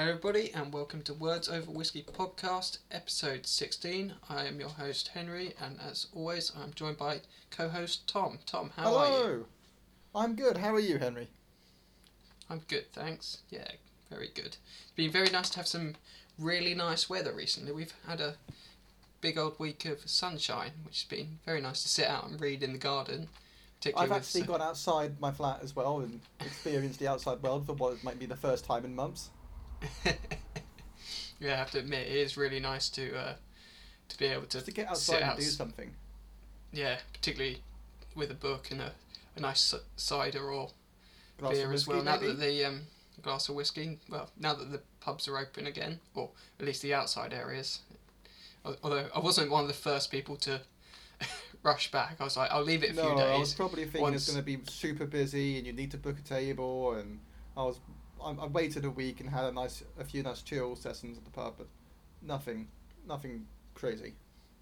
Hello, everybody, and welcome to Words Over Whiskey podcast, episode 16. I am your host, Henry, and as always, I'm joined by co host Tom. Tom, how are you? Hello. I'm good. How are you, Henry? I'm good, thanks. Yeah, very good. It's been very nice to have some really nice weather recently. We've had a big old week of sunshine, which has been very nice to sit out and read in the garden. I've with, actually uh, gone outside my flat as well and experienced the outside world for what might be the first time in months. yeah, I have to admit, it is really nice to uh, to be able to, Just to get outside and do something. Yeah, particularly with a book and a, a nice c- cider or Glass beer as well. Now maybe? that the um, glass of whiskey, well, now that the pubs are open again, or at least the outside areas. Although I wasn't one of the first people to rush back, I was like, I'll leave it a no, few days. I was probably thinking once- it's going to be super busy and you need to book a table and I was I, I waited a week and had a nice a few nice chill sessions at the pub, but nothing nothing crazy.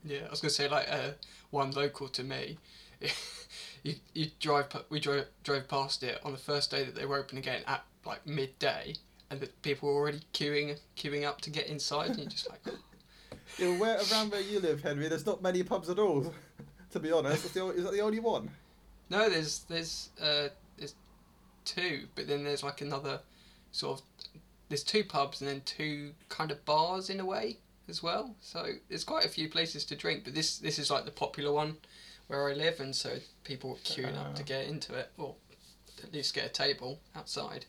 Yeah, I was gonna say like uh, one local to me. you you drive we drove drove past it on the first day that they were open again at like midday, and the people were already queuing queuing up to get inside, and you're just like, Yeah, where around where you live, Henry, there's not many pubs at all. to be honest, is that the only one? no, there's there's uh there's two, but then there's like another sort of there's two pubs and then two kind of bars in a way as well. So there's quite a few places to drink, but this this is like the popular one where I live, and so people queuing up to Ah. get into it, or at least get a table outside.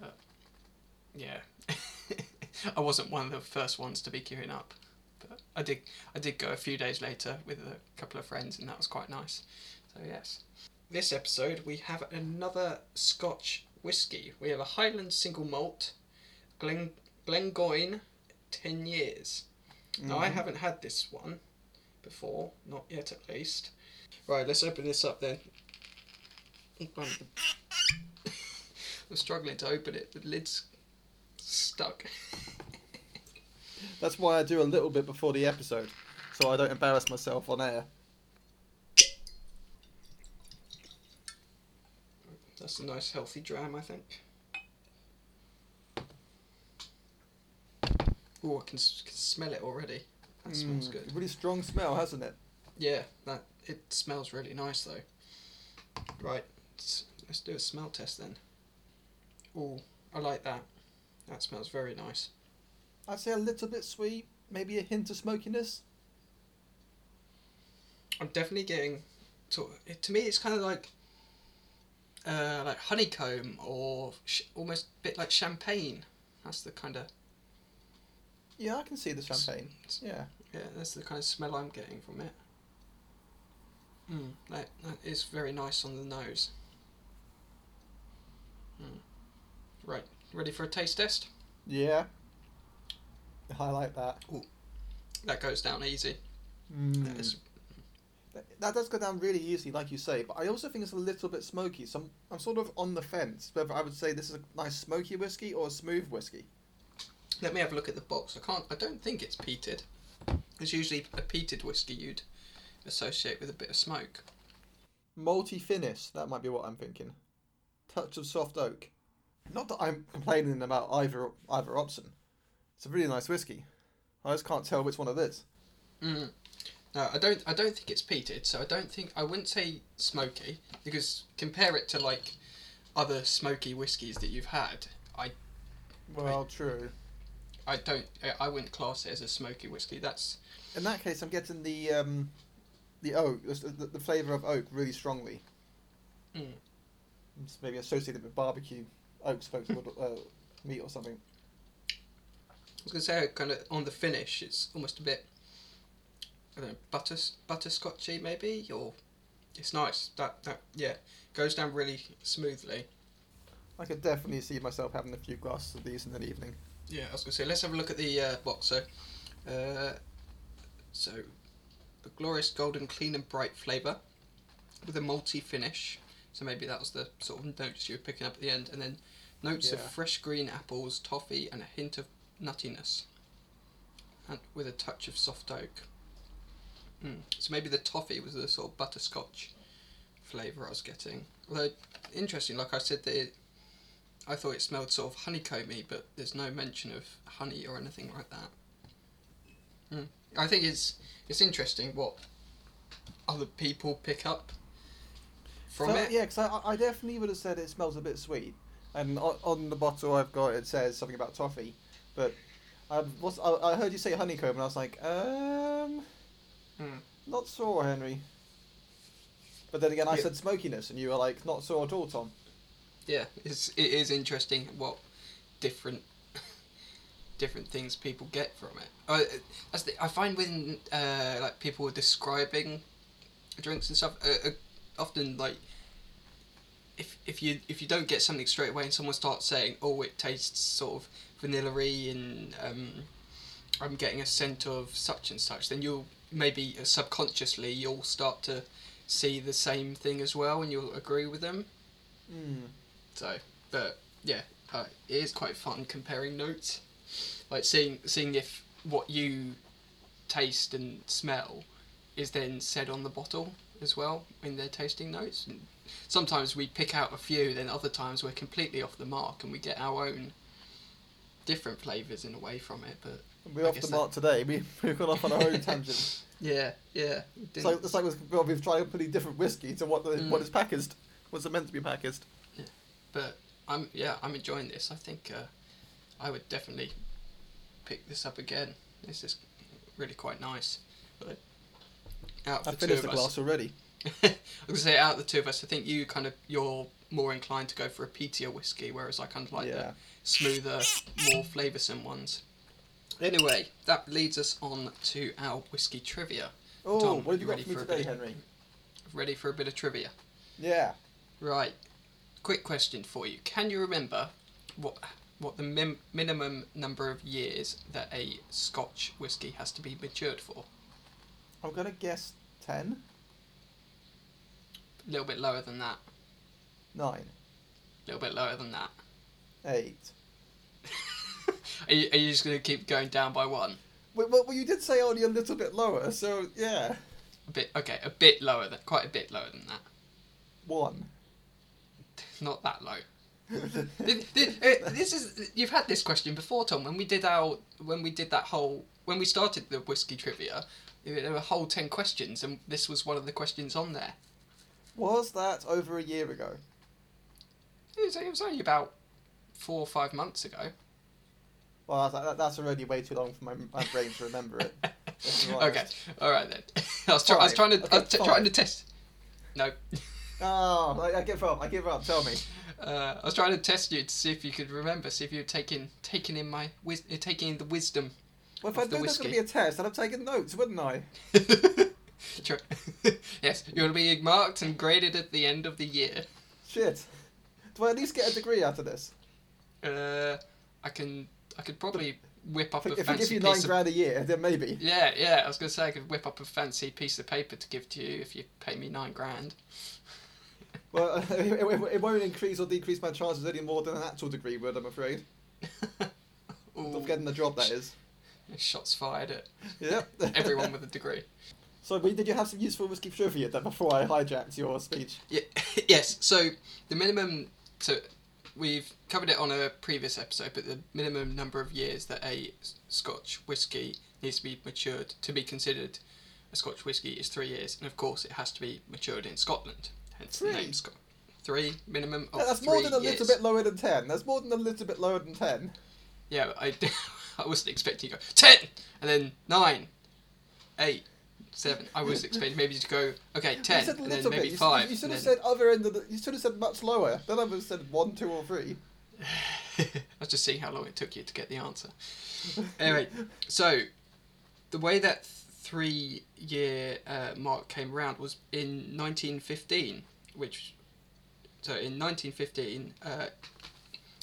But, yeah, I wasn't one of the first ones to be queuing up, but I did I did go a few days later with a couple of friends, and that was quite nice. So yes, this episode we have another Scotch whiskey. We have a Highland single malt, Glen Glengoyne, ten years. Now I Mhm. haven't had this one before, not yet at least. Right, let's open this up then. I'm struggling to open it. The lid's stuck. That's why I do a little bit before the episode, so I don't embarrass myself on air. That's a nice healthy dram, I think. Oh, I can, can smell it already. That smells Mm, good. Really strong smell, hasn't it? Yeah, that it smells really nice though. Right, let's, let's do a smell test then. Oh, I like that. That smells very nice. I'd say a little bit sweet, maybe a hint of smokiness. I'm definitely getting. To, to me, it's kind of like. Uh, like honeycomb or sh- almost a bit like champagne. That's the kind of Yeah, I can see the champagne. Yeah. yeah. That's the kind of smell I'm getting from it. Mm, that that is very nice on the nose. Mm. Right, ready for a taste test? Yeah. I like that. That goes down easy. Mm. That is- That, that does go down really easy, like you say, but I also think it's a little bit smoky. So I'm, I'm sort of on the fence whether I would say this is a nice smoky whiskey or a smooth whiskey. Let me have a look at the box. I can't. I don't think it's peated. It's usually a peated whiskey you'd associate with a bit of smoke. Malty finish, that might be what I'm thinking. Touch of soft oak. Not that I'm complaining about either either option. It's a really nice whiskey. I just can't tell which one it is. Mm. No, I don't. I don't think it's peated. So I don't think I wouldn't say smoky because compare it to like other smoky whiskies that you've had. I Well, true. I don't. I- I wouldn't class it as a smoky whiskey. That's In that case, I'm getting the um, the oak, the, the, the flavour of oak really strongly. Mm. It's maybe associated with barbecue, oak smoked uh, meat or something. I was gonna say kind of on the finish. It's almost a bit. I don't know, butter butterscotchy maybe, or it's nice. That that yeah goes down really smoothly. I could definitely see myself having a few glasses of these in an evening. Yeah, I was gonna say let's have a look at the uh, box. So, uh, so the glorious golden, clean and bright flavour with a malty finish. So maybe that was the sort of notes you were picking up at the end, and then notes of fresh green apples, toffee, and a hint of nuttiness, and with a touch of soft oak. Mm. So maybe the toffee was the sort of butterscotch flavour I was getting. Although interesting, like I said, that it I thought it smelled sort of honeycomby, but there's no mention of honey or anything like that. Hmm. I think it's it's interesting what other people pick up from So, it. Yeah, because I, I definitely would have said it smells a bit sweet. And on, on the bottle I've got, it says something about toffee. But I, was, I, I heard you say honeycomb, and I was like, um, Hmm. not sure, Henry. But then again, I Yeah. said smokiness, and you were like, not sure at all, Tom. yeah, it's it is interesting what different different things people get from it. I, as the, I find when uh, like people are describing drinks and stuff, uh, uh, often like if if you if you don't get something straight away and someone starts saying, "Oh, it tastes sort of vanilla-y and um, I'm getting a scent of such and such," then you'll maybe subconsciously you'll start to see the same thing as well, and you'll agree with them. Mm. So, but yeah, uh, it is quite fun comparing notes, like seeing seeing if what you taste and smell is then said on the bottle as well in their tasting notes. And sometimes we pick out a few, then other times we're completely off the mark and we get our own different flavors in a way from it. But We're I off the that- mark today. We, we've gone off on our own tangent. yeah, yeah, It's like, it's like well, we've tried a pretty different whiskey to what the, Mm. what is packaged. What's it meant to be packaged? Yeah. but I'm yeah I'm enjoying this. I think uh, I would definitely pick this up again. This is really quite nice. But out I of the two finished of the us, glass already. I was gonna say out of the two of us, I think you kind of you're more inclined to go for a peatier whiskey, whereas I kind of like yeah. the smoother, more flavoursome ones. Anyway, that leads us on to our whiskey trivia. Oh, Tom, what have you got ready for me for today, bit? Henry? Ready for a bit of trivia? Yeah. Right. Quick question for you. Can you remember what what the mim- minimum number of years that a Scotch whiskey has to be matured for? I'm going to guess 10? A little bit lower than that. 9? A little bit lower than that. 8? Are you, are you just going to keep going down by one? Well, well, well, you did say only a little bit lower, so yeah. A bit. Okay, a bit lower than quite a bit lower than that. 1. Not that low. Th- th- uh, this is you've had this question before, Tom. When we did our when we did that whole when we started the whiskey trivia, there were a whole ten questions, and this was one of the questions on there. Was that over a year ago? It was, it was only about four or five months ago. Well, that, that, that's already way too long for my, my brain to remember it. Okay, all right then. I was, try- I was trying to Okay, I was t- trying to test. No, Oh, I, I give up. I give up. Tell me. uh, I was trying to test you to see if you could remember, see if you were taking taking in my wis- uh, taking in the wisdom. Well, if I knew there's going to be a test, I'd have taken notes, wouldn't I? True. yes, you're going to be marked and graded at the end of the year. Shit. Do I at least get a degree out of this? Uh, I can I could probably whip up If, a if I fancy give you nine piece of grand a year, then maybe. yeah yeah. I was going to say I could whip up a fancy piece of paper to give to you if you pay me nine grand. Well, it, it, won't increase or decrease my chances any more than an actual degree would, I'm afraid. Of getting the job, that is. shots fired at Yep. everyone with a degree. So, did you have some useful whiskey trivia then before I hijacked your speech? Yeah, yes. So the minimum. So we've covered it on a previous episode, but the minimum number of years that a Scotch whiskey needs to be matured to be considered a Scotch whiskey is three years, and of course it has to be matured in Scotland. Hence the name Scotch. Three minimum of Yeah, that's three more than a years. little bit lower than 10. That's more than a little bit lower than 10. Yeah, I, I wasn't expecting you to go ten, and then nine, eight, seven. I was expecting maybe to go okay ten, you said a and then maybe bit. Five. you should have then- said other end of the. You should have said much lower. Then I would have said 1, 2, or 3. I was just seeing how long it took you to get the answer. Anyway, so the way that three year uh, mark came around was in 1915, which so in 1915 uh,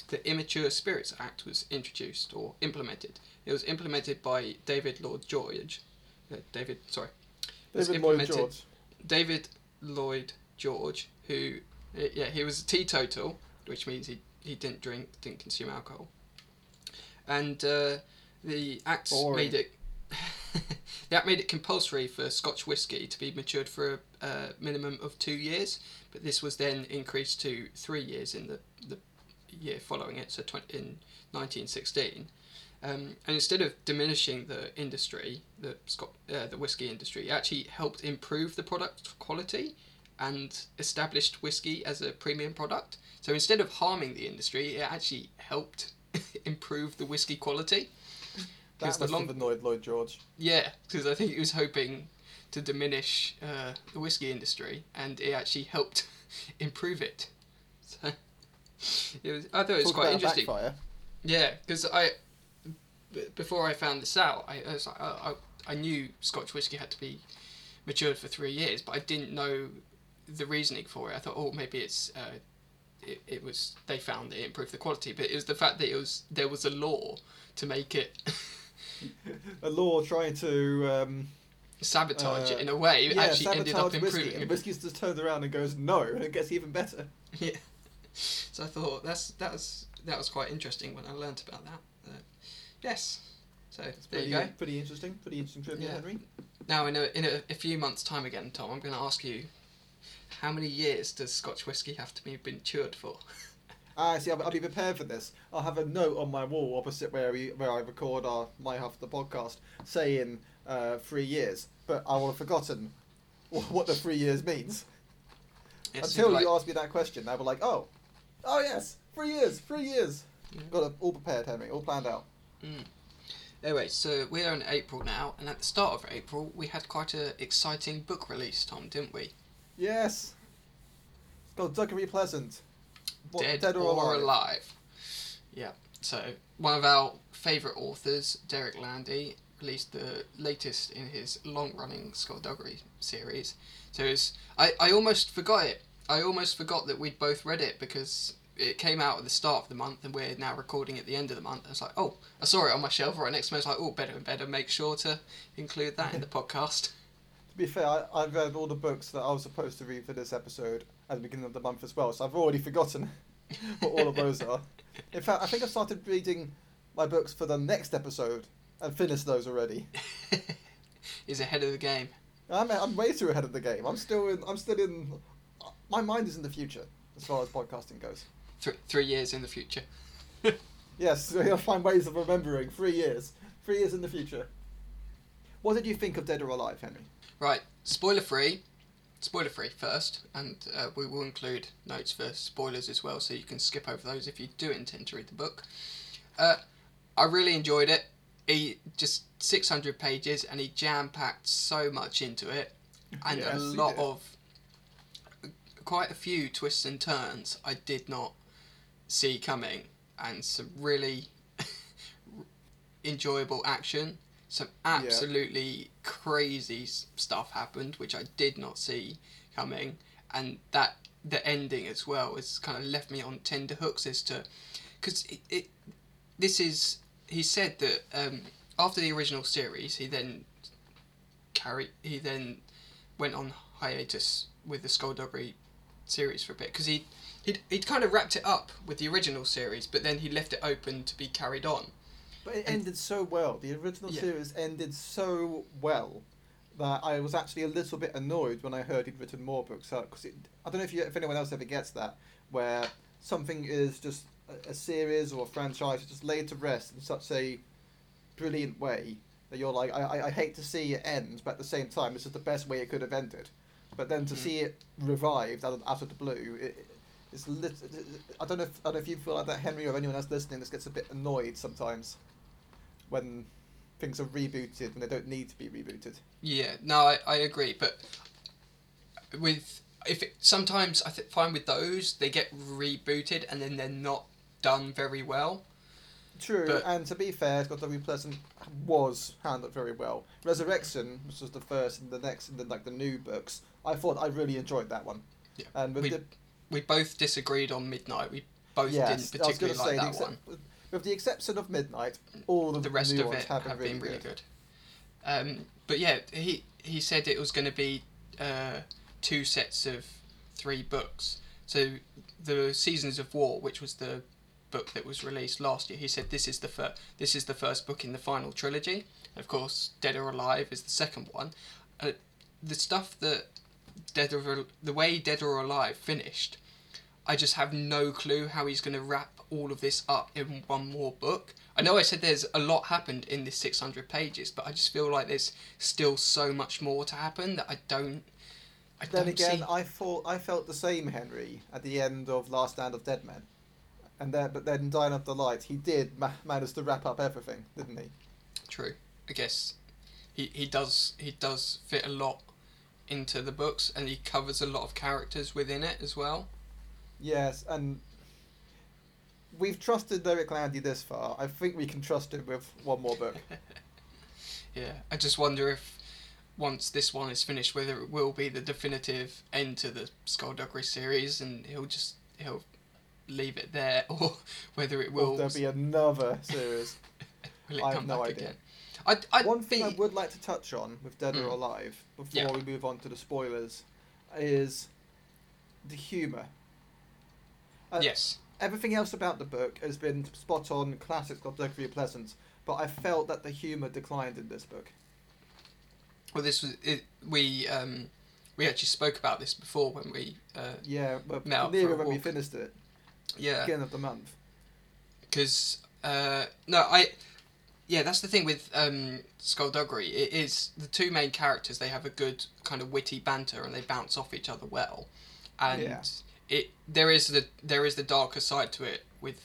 the Immature Spirits Act was introduced or implemented. It was implemented by David Lord George. Uh, David, sorry, was David Lloyd implemented- George. David Lloyd George, who, uh, yeah, he was a teetotal, which means he, he didn't drink, didn't consume alcohol. And uh, the Act Boring. made it. the Act made it compulsory for Scotch whisky to be matured for a, a minimum of two years, but this was then increased to three years in the, the year following it, so 20, in 1916. Um, and instead of diminishing the industry, the Scot- uh, the whiskey industry, it actually helped improve the product quality and established whiskey as a premium product. So instead of harming the industry, it actually helped improve the whiskey quality. That Because must the long, have annoyed Lloyd George. yeah, because I think he was hoping to diminish uh, the whiskey industry, and it actually helped improve it. So it was, I thought it was Talk quite interesting. Backfire. Yeah, because I before I found this out, I, I was like, I, I, I knew Scotch whiskey had to be matured for three years, but I didn't know the reasoning for it. I thought, oh, maybe it's uh, it, it was they found that it improved the quality, but it was the fact that it was there was a law to make it A law trying to um, sabotage Uh, it in a way. It yeah, actually ended up sabotage whiskey, improving. and whiskey just turns around and goes no, and it gets even better. Yeah. So I thought that's that was that was quite interesting when I learnt about that. Uh, yes. So It's there pretty, you go. pretty interesting. Pretty interesting trivia, Yeah. Henry. Now, in a, in a, a few months' time again, Tom, I'm going to ask you how many years does Scotch whisky have to be been matured for? Ah, see, I'll, I'll be prepared for this. I'll have a note on my wall opposite where we where I record our my half of the podcast, saying uh, three years. But I will have forgotten what the three years means It's until like- you ask me that question. I was like, oh, oh yes, three years, three years. Yeah. Got it all prepared, Henry, all planned out. Mm. Anyway, so we're in April now, and at the start of April, we had quite an exciting book release, Tom, didn't we? Yes. It's called Duckery Pleasant. What, Dead, or, alive. Yeah. So one of our favourite authors, Derek Landy, released the latest in his long-running Skulduggery series. So it's, I I almost forgot it. I almost forgot that we'd both read it because it came out at the start of the month and we're now recording at the end of the month. I was like, oh, I saw it on my shelf right next to me. I was like, oh, better and better make sure to include that in the podcast. To be fair, I, I've read all the books that I was supposed to read for this episode at the beginning of the month as well, so I've already forgotten what all of those are. In fact, I think I've started reading my books for the next episode and finished those already. Is ahead of the game. I'm, I'm way too ahead of the game. I'm still in. I'm still in. My mind is in the future as far as podcasting goes. Th- three years in the future. Yes, so I'll find ways of remembering. Three years. Three years in the future. What did you think of Dead or Alive, Henry? Right, spoiler free. Spoiler free first, and uh, we will include notes for spoilers as well, so you can skip over those if you do intend to read the book. Uh, I really enjoyed it. He just 600 pages, and he jam packed so much into it, and Yes, a lot of quite a few twists and turns I did not see coming, and some really enjoyable action. Some absolutely crazy stuff happened, which I did not see coming, and that the ending as well has kind of left me on tender hooks as to because it, it this is he said that um, after the original series he then carried he then went on hiatus with the Skulduggery series for a bit because he he'd, he'd kind of wrapped it up with the original series but then he left it open to be carried on But it And- ended so well. The original Yeah. series ended so well that I was actually a little bit annoyed when I heard he'd written more books out. Because I don't know if you, if anyone else ever gets that, where something is just a, a series or a franchise just laid to rest in such a brilliant way that you're like, I, I, I hate to see it end, but at the same time, this is the best way it could have ended. But then to Mhm. see it revived out of, out of the blue, it, it's lit, I don't know if I don't know if you feel like that, Henry, or anyone else listening. This gets a bit annoyed sometimes when things are rebooted when they don't need to be rebooted. Yeah, no, I, I agree, but with if it, sometimes I th- find with those they get rebooted and then they're not done very well. True, But- and to be fair, Skulduggery Pleasant was handled very well. Resurrection, which was the first and the next and then like the new books, I thought I really enjoyed that one. Yeah. And with We the We both disagreed on Midnight. We both yes, didn't particularly like to that say, one. with the exception of Midnight, all of The rest of it have have been really good. good. Um, but yeah, he he said it was going to be uh, two sets of three books. So the Seasons of War, which was the book that was released last year, he said this is the fir- this is the first book in the final trilogy. Of course, Dead or Alive is the second one. Uh, the stuff that Dead or the way Dead or Alive finished, I just have no clue how he's going to wrap all of this up in one more book. I know I said there's a lot happened in this 600 pages, but I just feel like there's still so much more to happen that I don't. I Then don't again, see. I thought I felt the same, Henry, at the end of Last Stand of Dead Men, and then but then Dying of the Light, he did ma- manage to wrap up everything, didn't he? True. I guess he he does he does fit a lot into the books, and he covers a lot of characters within it as well. Yes, and we've trusted Derek Landy this far. I think we can trust him with one more book. Yeah, I just wonder if once this one is finished, whether it will be the definitive end to the Skulduggery series, and he'll just he'll leave it there, or whether it will Will there be another series? will it I have no back idea. again. I I One thing I would like to touch on with Dead or Mm. Alive before Yeah. we move on to the spoilers is the humour. Uh, yes, Everything else about the book has been spot on, classic Skulduggery Pleasant, but I felt that the humour declined in this book. well this was it. We um we actually spoke about this before when we uh Yeah, but Met nearer when we finished it, yeah beginning of the month. because uh, no, I yeah, that's the thing with um, Skulduggery. It is the two main characters. They have a good kind of witty banter, and they bounce off each other well. And Yeah. it there is the there is the darker side to it with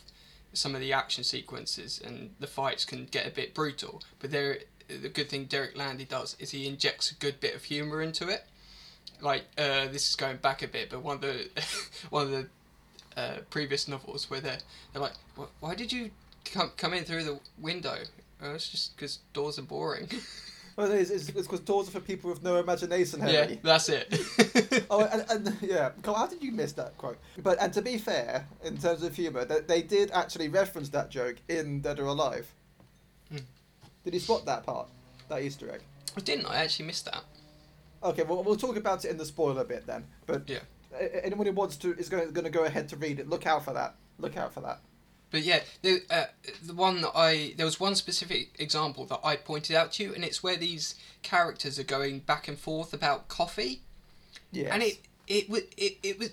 some of the action sequences, and the fights can get a bit brutal. But there, the good thing Derek Landy does is he injects a good bit of humor into it. Like uh, this is going back a bit, but one of the one of the uh, previous novels where they're they're like, why did you come come in through the window? Oh, it's just because doors are boring. Well, it is. It's because doors are for people with no imagination, yeah, that's it. oh, and, and yeah, how did you miss that quote? But and to be fair, in terms of humour, they, they did actually reference that joke in Dead or Alive. Hmm. Did you spot that part, that Easter egg? I didn't. I actually missed that. Okay, well we'll talk about it in the spoiler bit then. But Yeah. anyone who wants to is going to go ahead to read it. Look out for that. Look out for that. But yeah, the uh, the one that I there was one specific example that I pointed out to you, and it's where these characters are going back and forth about coffee, Yeah. and it it was it, it was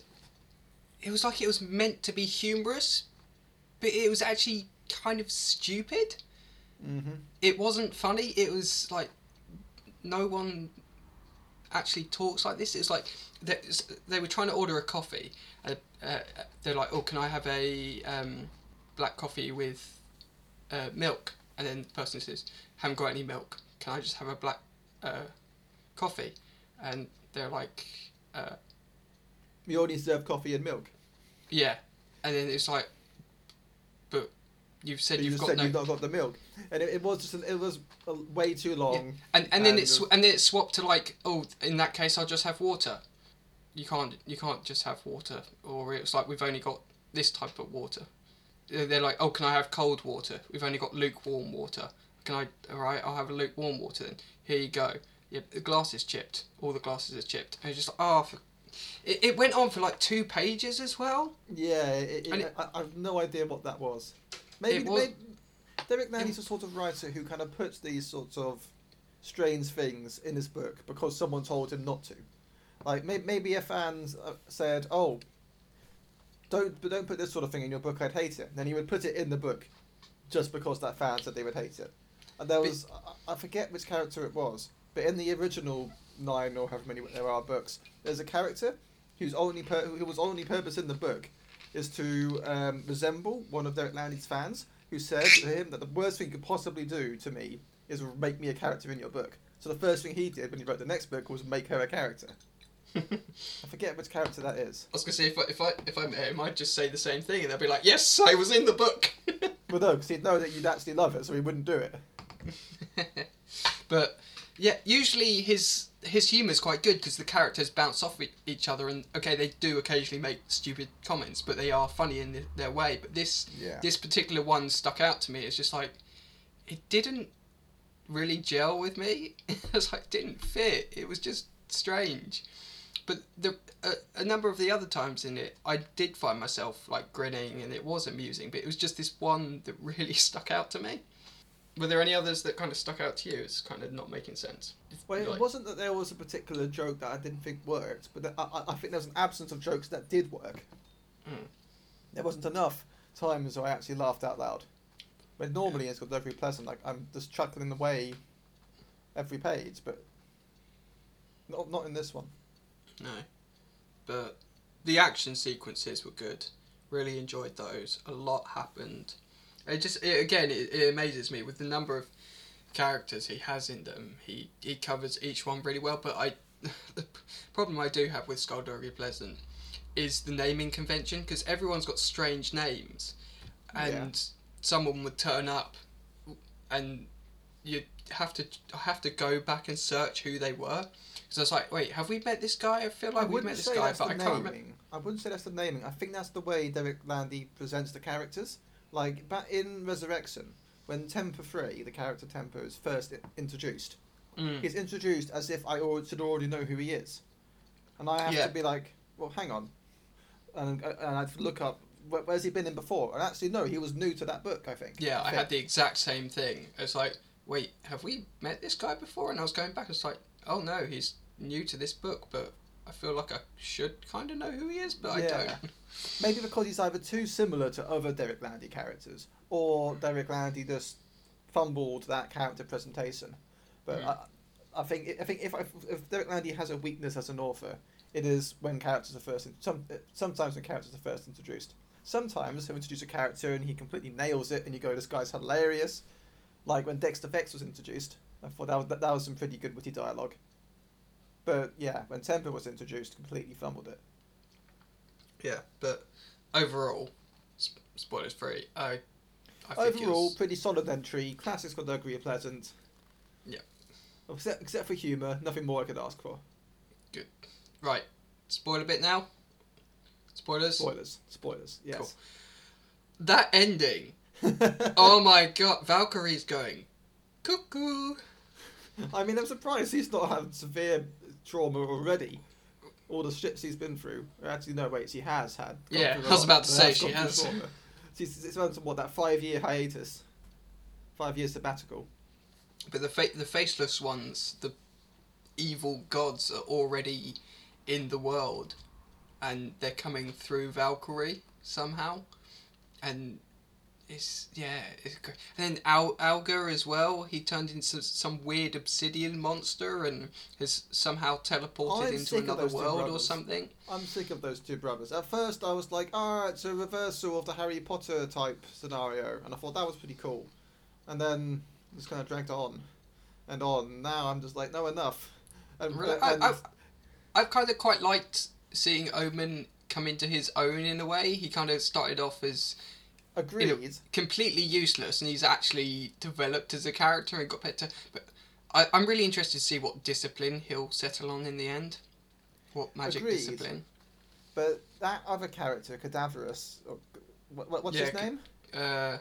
it was like it was meant to be humorous, but it was actually kind of stupid. Mm-hmm. It wasn't funny. It was like no one actually talks like this. It's like they, they were trying to order a coffee. Uh, uh, they're like, "Oh, can I have a um, black coffee with uh, milk?" And then the person says, "Haven't got any milk. Can I just have a black uh, coffee?" And they're like, uh, We only serve coffee and milk. "Yeah." And then it's like, "But you've said But you you've just got said no." you've not got the milk, and it, it was just an, it was way too long. And and then it's and then it's swapped to like oh in that case I'll just have water. You can't you can't just have water or it's like we've only got this type of water. They're like oh can I have cold water? We've only got lukewarm water. Can I all right I'll have a lukewarm water then. Here you go. Yep the glass is chipped. All the glasses are chipped. And it's just like oh for... it, it went on for like two pages as well. Yeah, it, it, it- I, I have no idea what that was. Maybe, was- maybe Derek Landy's the sort of writer who kind of puts these sorts of strange things in his book because someone told him not to. Like may, maybe a fan uh, said, "Oh, don't but don't put this sort of thing in your book. I'd hate it." And Then he would put it in the book, just because that fan said they would hate it. And there was I, I forget which character it was, but in the original nine or however many there are books, there's a character whose only pur- who was only purpose in the book is to um, resemble one of Derek Landy's fans who said to him that the worst thing you could possibly do to me is make me a character in your book. So the first thing he did when he wrote the next book was make her a character. I forget which character that is. I was gonna say if I if I if I met him I'd just say the same thing and they'll be like yes I was in the book. Well, no, because he'd know that you'd actually love it, so he wouldn't do it. but yeah, usually his his humour is quite good because the characters bounce off each other, and okay, they do occasionally make stupid comments, but they are funny in th- their way. But this Yeah. this particular one stuck out to me. It's just like it didn't really gel with me. it's like it didn't fit. It was just strange. But the a, a number of the other times in it, I did find myself like grinning, and it was amusing. But it was just this one that really stuck out to me. Were there any others that kind of stuck out to you? It's kind of not making sense. Well, it Like- wasn't that there was a particular joke that I didn't think worked, but I, I- I think there was an absence of jokes that did work. Mm. There wasn't enough times where I actually laughed out loud. When normally it's Skulduggery Pleasant, like I'm just chuckling away every page, but not not in this one. No, but the action sequences were good. Really enjoyed those. A lot happened. It just it, again it, it amazes me with the number of characters he has in them. He he covers each one really well. But I the problem I do have with Skulduggery Pleasant is the naming convention because everyone's got strange names, and someone would turn up, and you have to have to go back and search who they were. So I was like, wait, have we met this guy? I feel like we've met this guy, but I can't remember. I wouldn't say that's the naming. I think that's the way Derek Landy presents the characters. Like back in Resurrection, when Temper Fray, the character Temper, is first introduced, Mm. he's introduced as if I should already know who he is, and I have Yeah. to be like, well, hang on, and uh, and I'd look up where's he been in before, and actually no, he was new to that book. I think. Yeah, I think. had the exact same thing. It's like, wait, have we met this guy before? And I was going back, it's like, oh no, he's new to this book, but I feel like I should kind of know who he is, but I don't. Maybe because he's either too similar to other Derek Landy characters, or Derek Landy just fumbled that character presentation. But Mm. I, I think I think if, if Derek Landy has a weakness as an author, it is when characters are first. In, some sometimes when characters are first introduced. Sometimes he'll introduce a character and he completely nails it, and you go, "This guy's hilarious." Like when Dexter Vex was introduced, I thought that was that, that was some pretty good witty dialogue. But yeah, when Temper was introduced, completely fumbled it. Yeah, but overall, sp- spoilers free. I, I Overall, was- pretty solid entry. Classic Skulduggery are pleasant. Yeah. Except, except for humour, nothing more I could ask for. Good. Right. Spoiler bit now. Spoilers. Spoilers. Spoilers. Yes. That ending. oh my god, Valkyrie's going cuckoo. I mean, I'm surprised he's not had severe trauma already. All the ships he's been through. Actually, no, wait, she has had. Yeah, I was about to say Has she has. She's it's on to what that five year hiatus, five year sabbatical. But the fa- the faceless ones, the evil gods, are already in the world, and they're coming through Valkyrie somehow, and it's yeah, it's great. And then Al- Alga as well. He turned into some weird obsidian monster and has somehow teleported I'm into another world or something. I'm sick of those two brothers. At first, I was like, "Ah, it's a reversal of the Harry Potter type scenario," and I thought that was pretty cool. And then just kind of dragged on and on. Now I'm just like, "No, enough." And, Really? and I, I, I've kind of quite liked seeing Omen come into his own in a way. He kind of started off as agreed. completely useless, and he's actually developed as a character and got better. But I, I'm really interested to see what discipline he'll settle on in the end. What magic Agreed. discipline? But that other character, Cadaverous, or, what, what's Yeah, his name? Uh,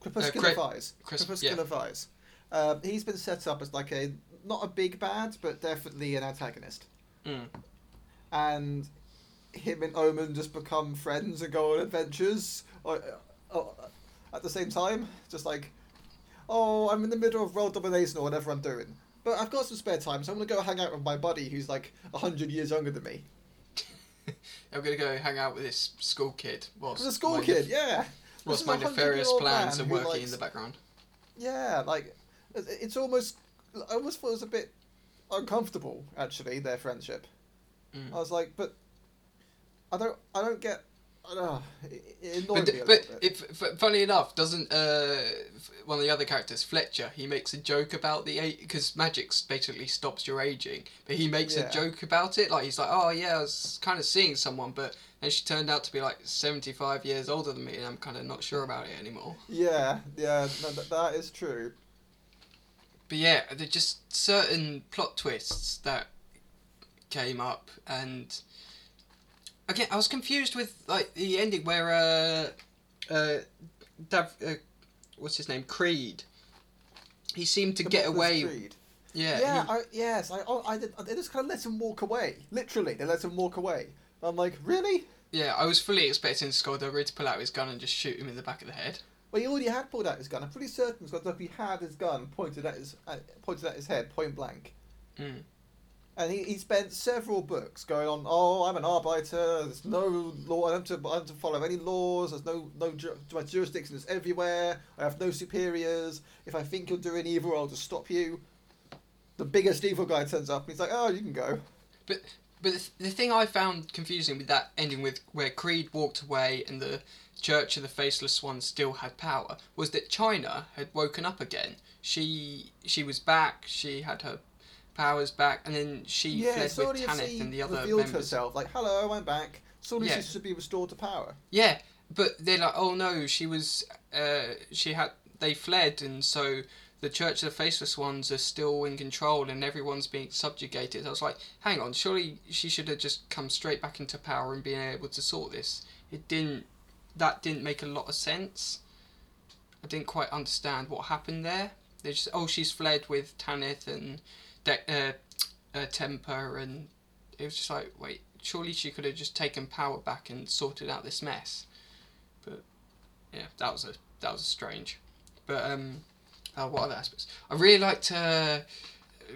Crepuscular Cre- Vies. Cres- Crepuscular Vies. Um, he's been set up as like a not a big bad, but definitely an antagonist. mm, and him and Omen just become friends and go on adventures or, or, at the same time. Just like, oh, I'm in the middle of world domination or whatever I'm doing. But I've got some spare time, so I'm gonna go hang out with my buddy who's like hundred years younger than me. I'm gonna go hang out with this school kid. What's a school my kid, yeah. What's my nefarious plans are working in the background. Yeah, like it's almost. I almost thought it was a bit uncomfortable actually their friendship. Mm. I was like, but I don't. I don't get. It, it But, but if, f- funny enough, doesn't uh, one of the other characters, Fletcher, he makes a joke about the age because magic basically stops your aging. But he makes Yeah. a joke about it, like he's like, "Oh yeah, I was kind of seeing someone, but then she turned out to be like seventy-five years older than me, and I'm kind of not sure about it anymore." Yeah, yeah, no, that, that is true. But yeah, there's just certain plot twists that came up, and again, I was confused with like the ending where uh, uh, Dav, uh what's his name, Creed. He seemed to The get away. Creed. Yeah, Yeah, he- I, yes, I, oh, I did. They just kind of let him walk away. Literally, they let him walk away. I'm like, really? yeah. I was fully expecting Skulduggery to pull out his gun and just shoot him in the back of the head. Well, he already had pulled out his gun. I'm pretty certain Duffy had his gun pointed at his uh, pointed at his head, point blank. Mm. And he, he spent several books going on. Oh, I'm an arbiter. There's no law. I don't have to, I don't have to follow any laws. There's no no. ju- My jurisdiction is everywhere. I have no superiors. If I think you're doing evil, I'll just stop you. The biggest evil guy turns up and he's like, "Oh, you can go." But but the, the thing I found confusing with that ending with where Creed walked away and the Church of the Faceless One still had power was that China had woken up again. She she was back. She had her powers back, and then she yeah, fled with Tanith and the other revealed members. herself like, "Hello, I'm back." Saudi Yeah. Should be restored to power. Yeah, but they're like, oh no, she was, uh, she had, they fled, and so the Church of the Faceless Ones are still in control, and everyone's being subjugated. I was like, hang on, surely she should have just come straight back into power and been able to sort this. It didn't. That didn't make a lot of sense. I didn't quite understand what happened there. They just, oh, she's fled with Tanith and De- uh, uh, Temper, and it was just like, wait, surely she could have just taken power back and sorted out this mess. But yeah, that was a that was a strange. But um, uh, what other aspects? I really liked uh,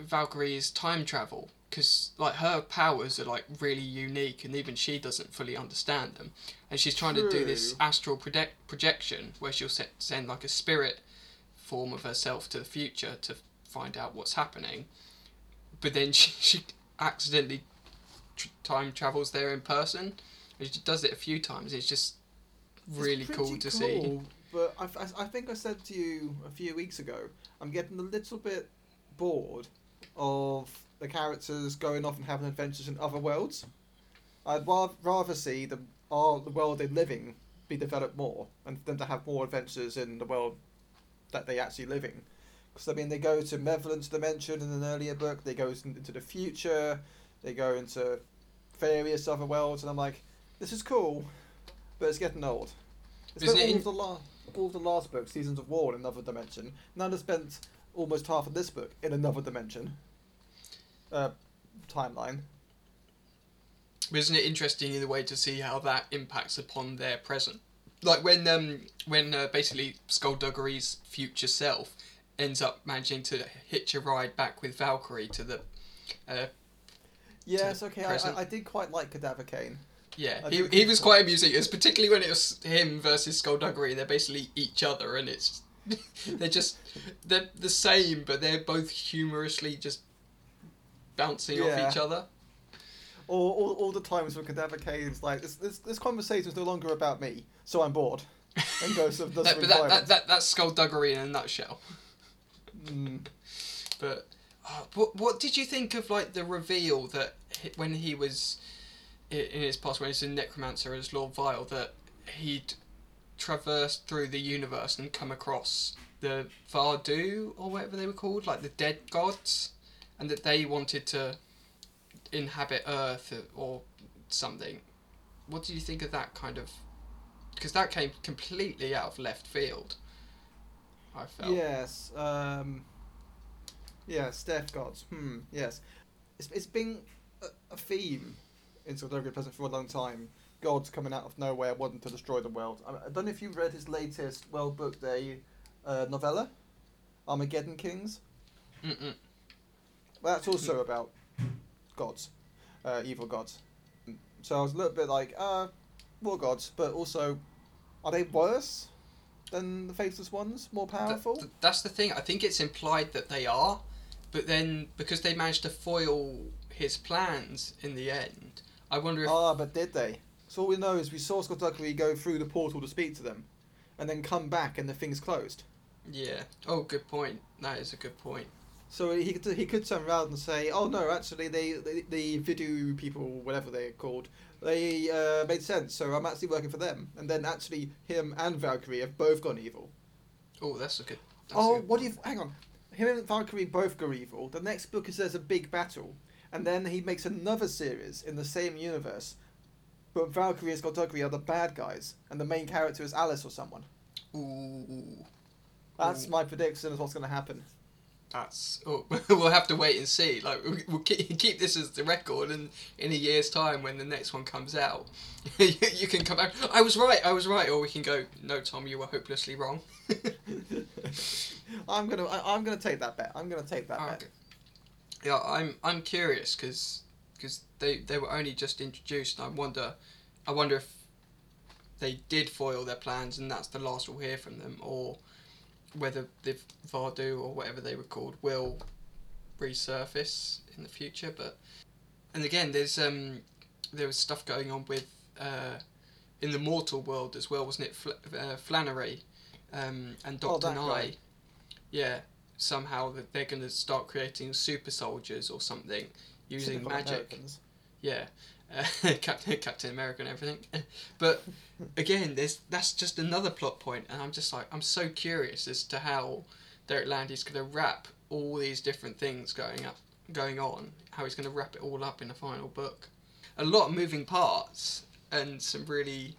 Valkyrie's time travel because like her powers are like really unique, and even she doesn't fully understand them. And she's trying to do this astral project projection where she'll set, send like a spirit form of herself to the future to find out what's happening. But then she, she accidentally tr- time travels there in person. And she does it a few times. It's just really pretty cool to see. But I, I, I think I said to you a few weeks ago, I'm getting a little bit bored of the characters going off and having adventures in other worlds. I'd rather, rather see the our, the world they're living be developed more, and them to have more adventures in the world that they actually live in. Because I mean, they go to Malevolence Dimension in an earlier book. They go into the future. They go into various other worlds, and I'm like, this is cool, but it's getting old. Isn't spent it all in- of the la- all the last book, Seasons of War, in another dimension. Now they spent almost half of this book in another dimension. Uh, timeline. But isn't it interesting in a way to see how that impacts upon their present? Like when um when uh, basically Skulduggery's future self ends up managing to hitch a ride back with Valkyrie to the uh, Yes, okay. I. I, I did quite like Cadaver Cain. yeah I he, he was quite amusing. It's particularly when it was him versus Skulduggery. They're basically each other, and it's they're just they're the same, but they're both humorously just bouncing off each other. All, all, all the times when Cadaver Cain's like, this, this, this conversation is no longer about me, so I'm bored. And goes That- but that, that, that that's Skulduggery in a nutshell. Mm. But uh, what what did you think of like the reveal that he, when he was in his past, when he's a necromancer as Lord Vile, that he'd traversed through the universe and come across the Vardu or whatever they were called, like the dead gods, and that they wanted to inhabit Earth or something. What do you think of that kind of? Because that came completely out of left field. I felt. Yes. Um, yes, death gods. Hmm. Yes. It's, it's been a, a theme in Skulduggery Pleasant for a long time. Gods coming out of nowhere wanting to destroy the world. I, I don't know if you've read his latest well booked a uh, novella, Armageddon Kings. Mm-mm. Well, that's also about gods, uh, evil gods. So I was a little bit like, uh, war gods, but also, are they worse than the faceless ones? More powerful? th- that's the thing. I think it's implied that they are, but then because they managed to foil his plans in the end, I wonder if Ah, but did they? So all we know is we saw Skulduggery go through the portal to speak to them, and then come back and the thing's closed. yeah. Oh, good point. That is a good point. So he could he could turn around and say, "Oh no, actually, they, they the Vidu people, whatever they're called, they uh, made sense. So I'm actually working for them." And then actually, him and Valkyrie have both gone evil. Oh, that's a good. That's a oh, good what do you? Hang on, him and Valkyrie both go evil. The next book is there's a big battle, and then he makes another series in the same universe, but Valkyrie and Skulduggery are the bad guys, and the main character is Alice or someone. Ooh, That's Ooh. my prediction of what's going to happen. That's. Oh, we'll have to wait and see. Like we- we'll keep, keep this as the record, and in a year's time, when the next one comes out, you, you can come back. I was right. I was right. Or we can go. No, Tom, you were hopelessly wrong. I'm gonna I, I'm gonna take that bet. I'm gonna take that bet. Yeah, I'm I'm curious because because they they were only just introduced. And I wonder, I wonder if they did foil their plans and that's the last we'll hear from them, or whether the Vardu or whatever they were called will resurface in the future. But and again, there's um there was stuff going on with uh, in the mortal world as well, wasn't it? Fl- uh, Flannery um, and Oh, Doctor that Nye. Yeah, somehow that they're going to start creating super soldiers or something using magic. Americans. Yeah, uh, Captain Captain America and everything. but again, there's that's just another plot point, and I'm just like I'm so curious as to how Derek Landy's going to wrap all these different things going up, going on. How he's going to wrap it all up in the final book. A lot of moving parts and some really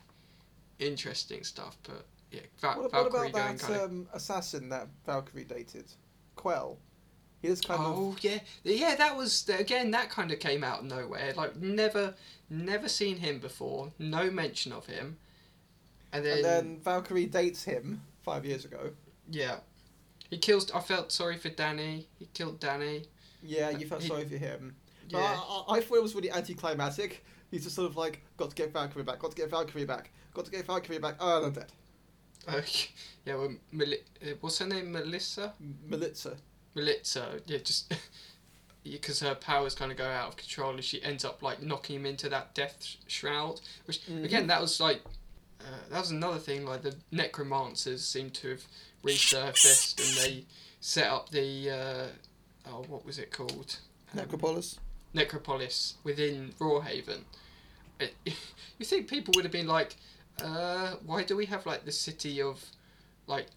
interesting stuff. But yeah, Val- What, what about that um, assassin that Valkyrie dated? Quell. He is kind of. Oh yeah, yeah. That was again. That kind of came out of nowhere. Like never, never seen him before. No mention of him. And then, And then Valkyrie dates him five years ago. yeah, he kills. I felt sorry for Danny. He killed Danny. Yeah, you felt He- sorry for him. But Yeah, I, I, thought it was really anticlimactic. He's just sort of like, got to get Valkyrie back, got to get Valkyrie back, got to get Valkyrie back. Oh, they're dead. uh, yeah. Well, Meli- uh, what's her name? Melissa. Melitza. Melitza. Yeah, just because her powers kind of go out of control, and she ends up like knocking him into that death sh- shroud. Which Mhm. again, that was like uh, that was another thing. Like the necromancers seem to have resurfaced, and they set up the uh, oh, what was it called? Um, Necropolis. Necropolis within Roarhaven. It, you think people would have been like, uh, why do we have like the city of, like,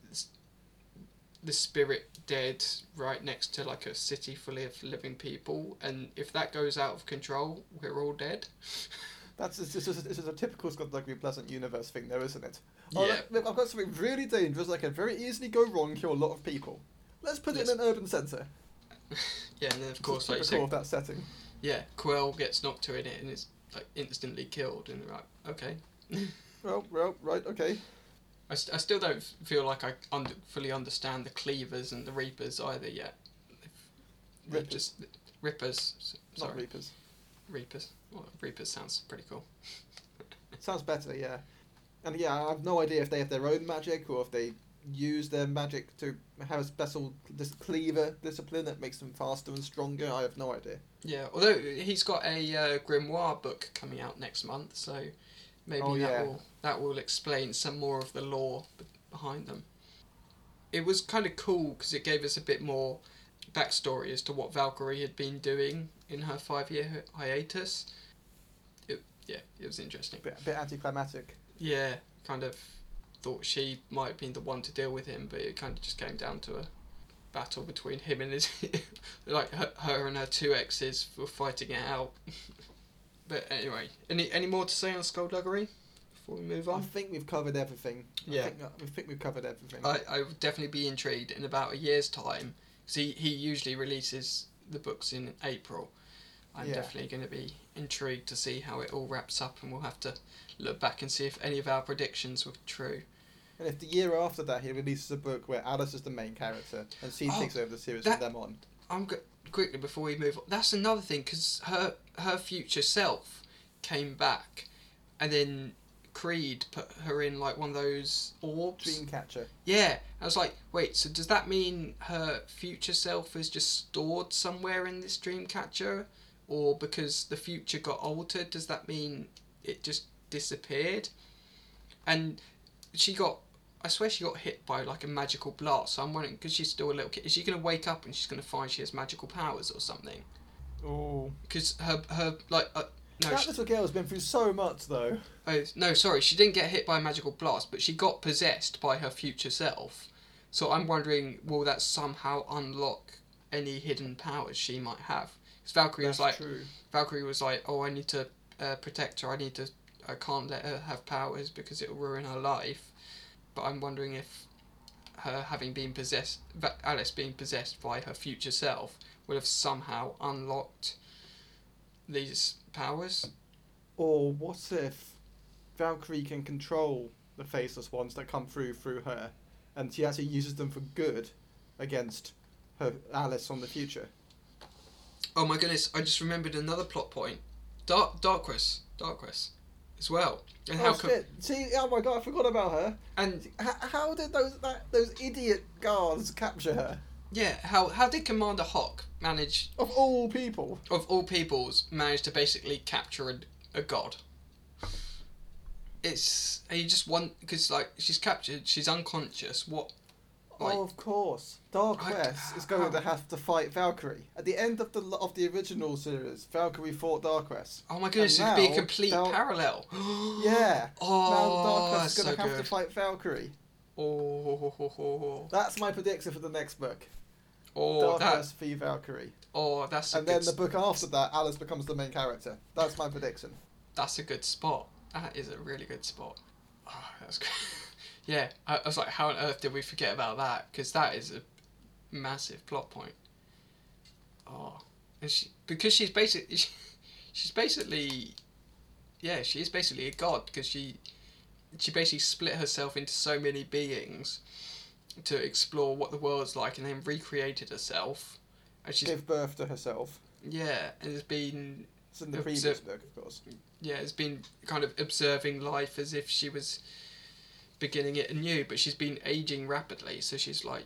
the spirit dead right next to like a city full of living people, and if that goes out of control, we're all dead. That's it's just, it's just a typical Skulduggery Pleasant universe thing, though, isn't it? Oh, Yeah. look, I've got something really dangerous that can very easily go wrong, kill a lot of people. Let's put it in an urban centre. Yeah, and then of course, like you said, of that setting. yeah, Quell gets knocked to it and is like instantly killed, and like, okay. Well, well, right, okay. I, st- I still don't feel like I under- fully understand the cleavers and the reapers either yet. Rippers. just rippers. s- Not Sorry, Reapers. reapers. Well, reapers sounds pretty cool. Sounds better, yeah. And yeah, I have no idea if they have their own magic or if they use their magic to have a special dis- cleaver discipline that makes them faster and stronger. I have no idea. Yeah, although he's got a uh, grimoire book coming out next month, so maybe Oh, that yeah. will that will explain some more of the lore behind them. It was kind of cool because it gave us a bit more backstory as to what Valkyrie had been doing in her five year hiatus. It, yeah, it was interesting. Bit, a bit anticlimactic. Yeah, kind of thought she might have been the one to deal with him, but it kind of just came down to a battle between him and his, like her, her and her two exes were fighting it out. but anyway, any any more to say on Skulduggery before we move on? I think we've covered everything. Yeah. I think, I think we've covered everything. I I would definitely be intrigued in about a year's time. Because he, he usually releases the books in April. I'm Yeah. definitely going to be intrigued to see how it all wraps up, and we'll have to look back and see if any of our predictions were true. and if the year after that he releases a book where Alice is the main character and she Oh, takes over the series that- from them on. I'm go- quickly before we move on. That's another thing because her her future self came back, and then Creed put her in like one of those orbs. Dreamcatcher. Yeah, I was like, wait. So does that mean her future self is just stored somewhere in this dream catcher, or because the future got altered, does that mean it just disappeared? And she got. I swear she got hit by like a magical blast. So I'm wondering, because she's still a little kid, is she going to wake up and she's going to find she has magical powers or something? Oh. Because her her like uh, no that she, little girl has been through so much though. oh, no sorry she didn't get hit by a magical blast, but she got possessed by her future self. So I'm wondering, will that somehow unlock any hidden powers she might have? Because Valkyrie was like true. Valkyrie was like, oh I need to uh, protect her. I need to. I can't let her have powers because it will ruin her life. But I'm wondering if her having been possessed, Alice being possessed by her future self, would have somehow unlocked these powers. Or what if Valkyrie can control the faceless ones that come through through her, and she actually uses them for good against her Alice on the future? Oh my goodness! I just remembered another plot point. Dark Darquesse, Darquesse, as well. And oh, how oh come? shit! See, oh my god, I forgot about her. And How, how did those that, those idiot guards capture her? Yeah, how how did Commander Hawk manage, Of all people. of all peoples, manage to basically capture a, a god? It's and you just want because like she's captured, she's unconscious. What? Like, oh, of course. Dark I- Quest is going to have to fight Valkyrie. At the end of the of the original series, Valkyrie fought Darquesse. oh my goodness, it'd be a now complete parallel. Yeah. Oh, now Dark oh, Quest that's is going so to have good. to fight Valkyrie. Oh, ho, ho, ho, ho. That's my prediction for the next book. Oh, Dark that, v Valkyrie. oh, that's a And then the book after that, Alice becomes the main character. That's my prediction. that's a good spot. That is a really good spot. Oh, that's good. yeah, I, I was like, how on earth did we forget about that? Because that is a massive plot point. Oh, and she because she's basically she's basically yeah she is basically a god because she she basically split herself into so many beings to explore what the world's like and then recreated herself and she's Give birth to herself. yeah and has been It's in the Obser- previous book, of course. yeah, has been kind of observing life as if she was beginning it anew, but she's been aging rapidly, so she's like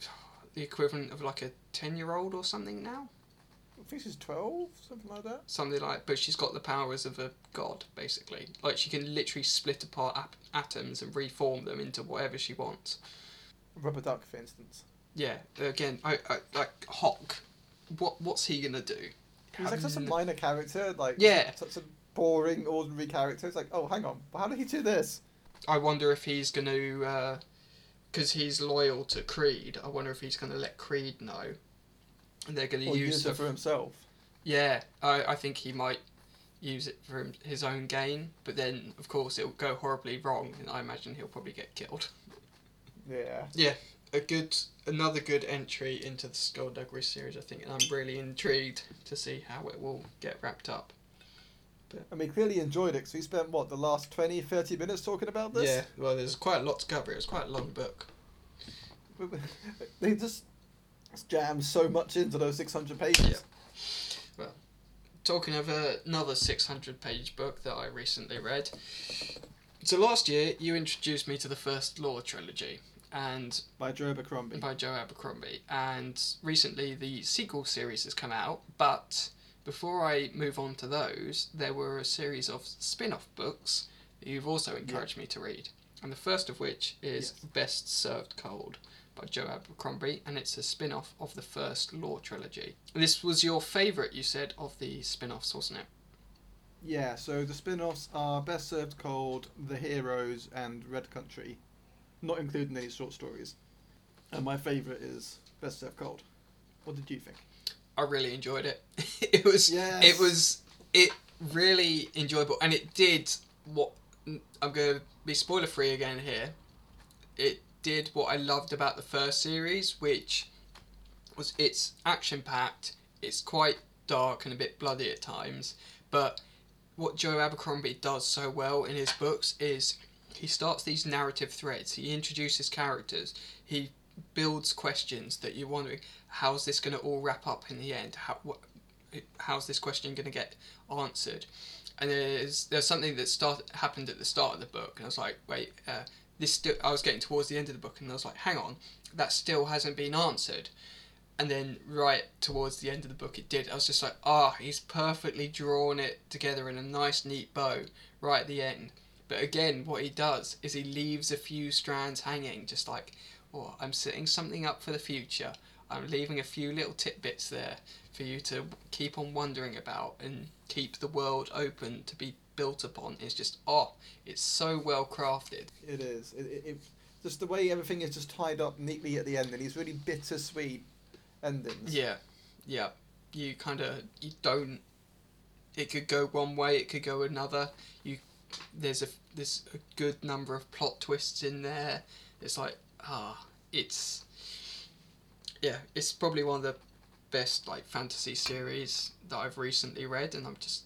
the equivalent of like a 10 year old or something now. I think she's 12, something like that. Something like, but she's got the powers of a god, basically. Like she can literally split apart ap- atoms and reform them into whatever she wants. Rubber duck, for instance. Yeah, again, I, I like Hawk. What what's he gonna do? He's like such a minor character, like Yeah. such a boring, ordinary character. It's like, oh, hang on, how did he do this? I wonder if he's going to, uh, because he's loyal to Creed. I wonder if he's going to let Creed know, and they're going to use use it for himself. yeah. I I think he might use it for his own gain, but then of course it'll go horribly wrong, and I imagine he'll probably get killed. Yeah. Yeah, a good another good entry into the Skulduggery series, I think, and I'm really intrigued to see how it will get wrapped up. And we clearly enjoyed it because we spent, what, the last 20, 30 minutes talking about this? Yeah, well, there's quite a lot to cover. It was quite a long book. they just jammed so much into those 600 pages. Well, talking of another 600 page book that I recently read. So last year you introduced me to the first Law trilogy and By Joe Abercrombie. by Joe Abercrombie and recently the sequel series has come out but before I move on to those there were a series of spin-off books that you've also encouraged me to read and the first of which is Yes. Best Served Cold by Joe Abercrombie and it's a spin-off of the first Law trilogy. This was your favourite you said of the spin-offs wasn't it? Yeah, so the spin offs are Best Served Cold, The Heroes, and Red Country, not including any short stories. And my favourite is Best Served Cold. What did you think? I really enjoyed it. it was Yes. it was it really enjoyable and it did what I'm going to be spoiler free again here. It did what I loved about the first series which was it's action packed, it's quite dark and a bit bloody at times, but what Joe Abercrombie does so well in his books is he starts these narrative threads, he introduces characters, he builds questions that you're wondering how's this going to all wrap up in the end? How what how's this question going to get answered? And there's there's something that start happened at the start of the book and I was like wait uh, this still I was getting towards the end of the book and I was like hang on that still hasn't been answered. And then right towards the end of the book it did. I was just like ah he's perfectly drawn it together in a nice neat bow right at the end. But again what he does is he leaves a few strands hanging just like oh I'm setting something up for the future. I'm leaving a few little tidbits there for you to keep on wondering about and keep the world open to be built upon. It's just oh, it's so well crafted. It is. It, it, it, just the way everything is just tied up neatly at the end, and these really bittersweet endings. Yeah, yeah. You kind of you don't. It could go one way. It could go another. You there's a there's a good number of plot twists in there. It's like ah, it's yeah, it's probably one of the best like fantasy series that I've recently read, and I'm just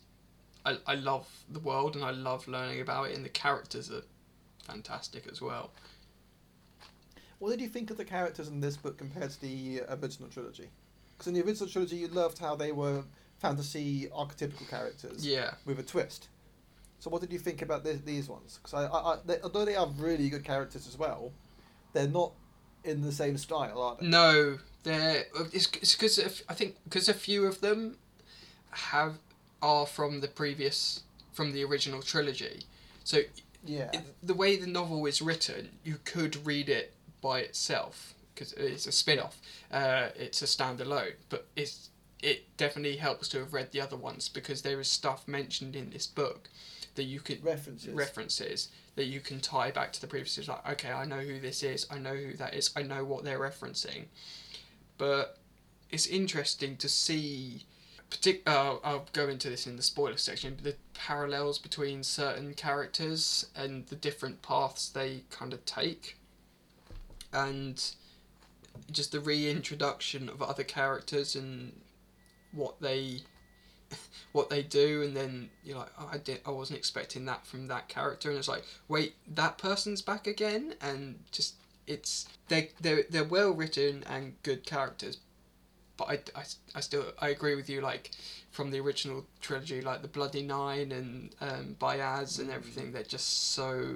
I I love the world and I love learning about it, and the characters are fantastic as well. What did you think of the characters in this book compared to the original trilogy? Because in the original trilogy, you loved how they were fantasy archetypical characters Yeah. with a twist. So what did you think about this, these ones? Because I, I, I they, although they are really good characters as well, they're not in the same style, are they? No, they're it's because I think because a few of them have are from the previous from the original trilogy. So Yeah. it, the way the novel is written, you could read it by itself because it's a spin-off. Uh, it's a standalone, but it's it definitely helps to have read the other ones because there is stuff mentioned in this book that you could References. references that you can tie back to the previous. It's like, okay, I know who this is. I know who that is. I know what they're referencing. But it's interesting to see. Partic- uh, I'll go into this in the spoiler section. The parallels between certain characters and the different paths they kind of take, and just the reintroduction of other characters and what they what they do and then you're like oh, I did I wasn't expecting that from that character and it's like wait that person's back again and just it's they they're, they're well written and good characters but I, I, I still I agree with you like from the original trilogy like the Bloody Nine and um, Bayaz and everything they're just so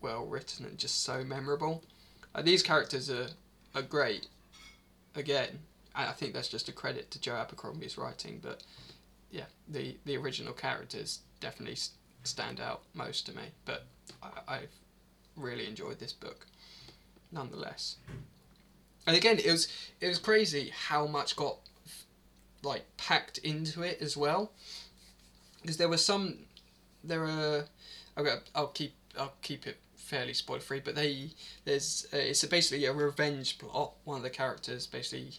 well written and just so memorable uh, these characters are are great again I I think that's just a credit to Joe Abercrombie's writing but yeah, the the original characters definitely stand out most to me. But I, I've really enjoyed this book, nonetheless. And again, it was it was crazy how much got like packed into it as well, because there were some there are okay, I'll keep I'll keep it fairly spoiler free, but they there's uh, it's basically a revenge plot. One of the characters basically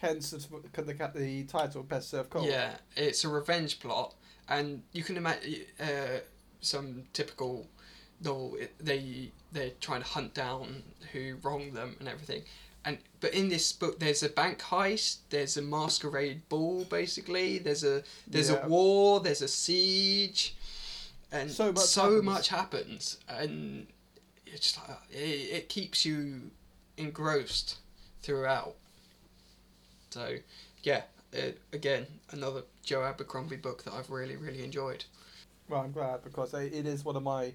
Hence the, the, the title Best Served Cold. yeah, it's a revenge plot, and you can imagine uh, some typical it- They they're trying to hunt down who wronged them and everything, and but in this book there's a bank heist, there's a masquerade ball basically, there's a there's Yeah. a war, there's a siege, and So much so happens. much happens, and it's just like, it, it keeps you engrossed throughout. So yeah, uh, again another Joe Abercrombie book that I've really really enjoyed. Well, I'm glad because it is one of my.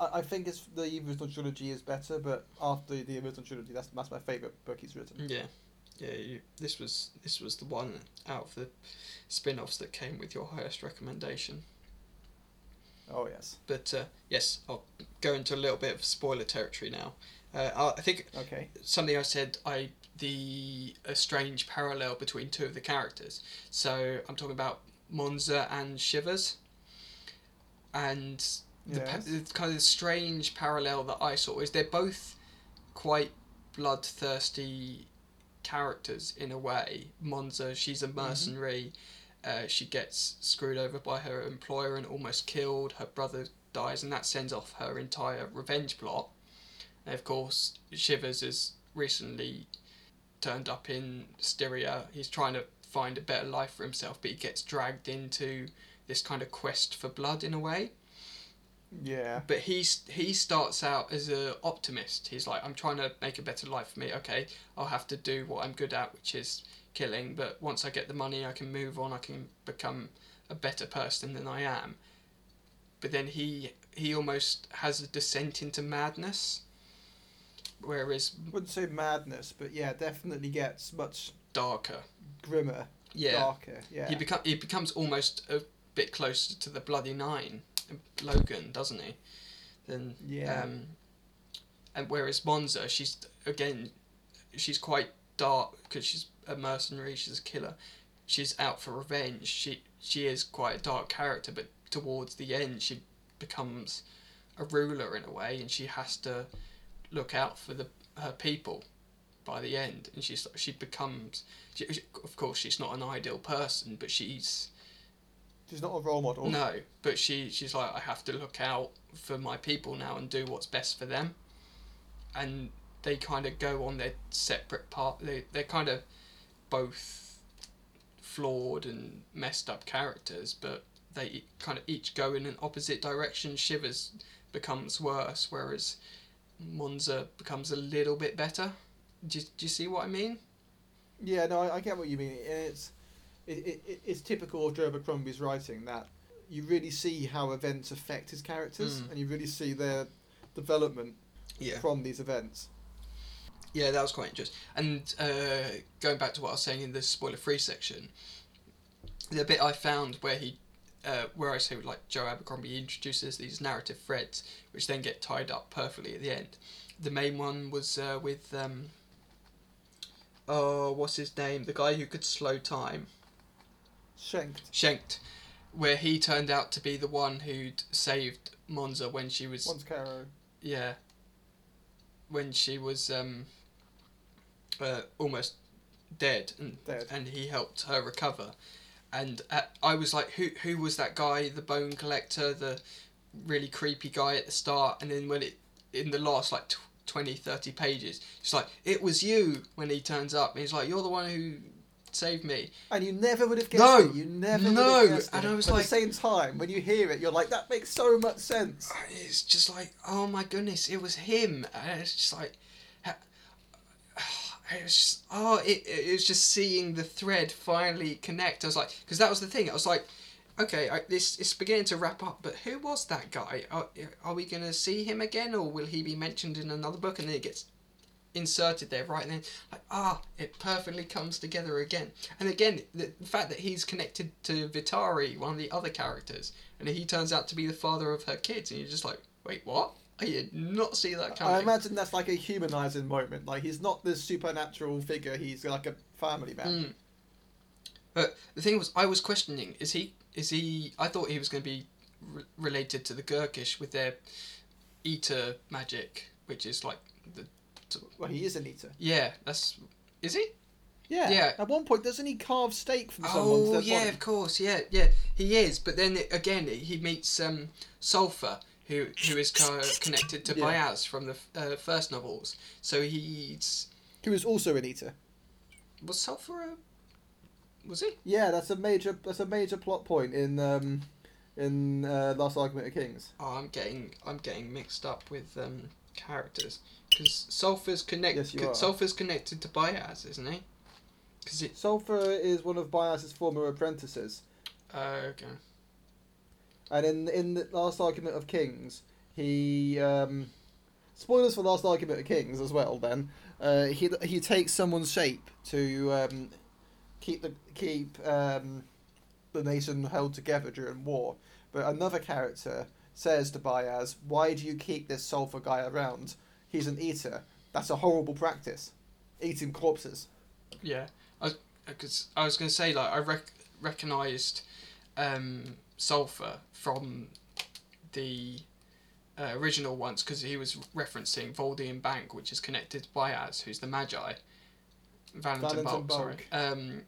I, I think it's the original trilogy is better, but after the original trilogy, that's that's my favourite book he's written. Yeah, yeah. You, this was this was the one out of the spin-offs that came with your highest recommendation. Oh yes. But uh, yes, I'll go into a little bit of spoiler territory now. Uh, I I think Okay. something I said I the a strange parallel between two of the characters. So I'm talking about Monza and Shivers. And the, pa- Yes. the kind of strange parallel that I saw is they're both quite bloodthirsty characters in a way. Monza, she's a mercenary. Uh, she gets screwed over by her employer and almost killed. Her brother dies, and that sends off her entire revenge plot. And of course, Shivers has recently turned up in Styria. He's trying to find a better life for himself, but he gets dragged into this kind of quest for blood in a way. Yeah. But he's he starts out as a optimist. He's like, I'm trying to make a better life for me. Okay, I'll have to do what I'm good at, which is killing. But once I get the money, I can move on. I can become a better person than I am. But then he he almost has a descent into madness. Whereas Wouldn't say madness, but yeah, definitely gets much darker, grimmer, yeah, darker. Yeah. he become he becomes almost a bit closer to the Bloody Nine, Logen, doesn't he? Than Yeah. Um, and whereas Monza, she's again, she's quite dark because she's a mercenary. She's a killer. She's out for revenge. She she is quite a dark character, but towards the end, she becomes a ruler in a way, and she has to look out for the her people by the end, and she's she becomes. She- of course, she's not an ideal person, but she's She's not a role model. no, but she she's like I have to look out for my people now and do what's best for them, and they kind of go on their separate path. They they're kind of both flawed and messed up characters, but they kind of each go in an opposite direction. Shivers becomes worse, whereas Monza becomes a little bit better. Do you, do you see what I mean? Yeah, no, I, I get what you mean. It's it, it, it- it's typical of Joe Abercrombie's writing that you really see how events affect his characters, Mm. and you really see their development Yeah. from these events. Yeah, that was quite interesting. And uh, going back to what I was saying in the spoiler-free section, the bit I found where he, uh, where I say like Joe Abercrombie introduces these narrative threads, which then get tied up perfectly at the end. The main one was uh, with, um, oh, what's his name? The guy who could slow time, Shenkt. Shenkt, where he turned out to be the one who'd saved Monza when she was Once Caro. yeah. When she was um, uh, almost dead, and Dead. and he helped her recover, and uh, I was like, who who was that guy, the bone collector, the really creepy guy at the start, and then when it in the last like tw- 20, 30 pages, it's like it was you when he turns up, and he's like, you're the one who saved me. And you never would have guessed No! it. You never No! would have guessed And it. I was But like- at the same time, when you hear it, you're like, that makes so much sense. Uh, it's just like, oh my goodness, it was him. And it's just like, it was just, oh, it, it was just seeing the thread finally connect. I was like, because that was the thing. I was like, okay, I, this it's beginning to wrap up, but who was that guy? Are, are we to see him again, or will he be mentioned in another book? And then it gets inserted there right then like ah it perfectly comes together again and again the, the fact that he's connected to vitari one of the other characters and he turns out to be the father of her kids and you're just like wait what i did not see that coming I imagine that's like a humanizing moment. Like he's not this supernatural figure. He's like a family man. Mm. But the thing was, I was questioning: is he? Is he? I thought he was going to be re- related to the Gurkish with their eater magic, which is like the. Well, he is an eater. Yeah, that's. Is he? Yeah. Yeah. At one point, doesn't he carve steak from someone's Oh yeah, body? of course, yeah, yeah, he is. But then again, he meets um, Sulfur, who who is co- connected to Yeah. Bayaz from the uh, first novels. So he's Who is also an eater. was Sulfur a was he? Yeah, that's a major. That's a major plot point in um, in uh, Last Argument of Kings. Oh, I'm getting I'm getting mixed up with um, characters because Sulfur's connected. Yes, you are. Sulfur's connected to Bayaz, isn't he? Because it. Sulfur is one of Bayaz's former apprentices, Uh, okay. and in in the Last Argument of Kings, he um, spoilers for Last Argument of Kings as well. Then uh, he he takes someone's shape to um, keep the keep um, the nation held together during war. But another character says to Bayaz, "Why do you keep this sulfur guy around? He's an eater. That's a horrible practice. Eating corpses." Yeah, I because I was going to say like I rec- recognized um, Sulfur from the uh, original ones because he was referencing Voldian Bank, which is connected to Bayaz, who's the Magi. Valentin, Valentin Bulk, sorry. Um,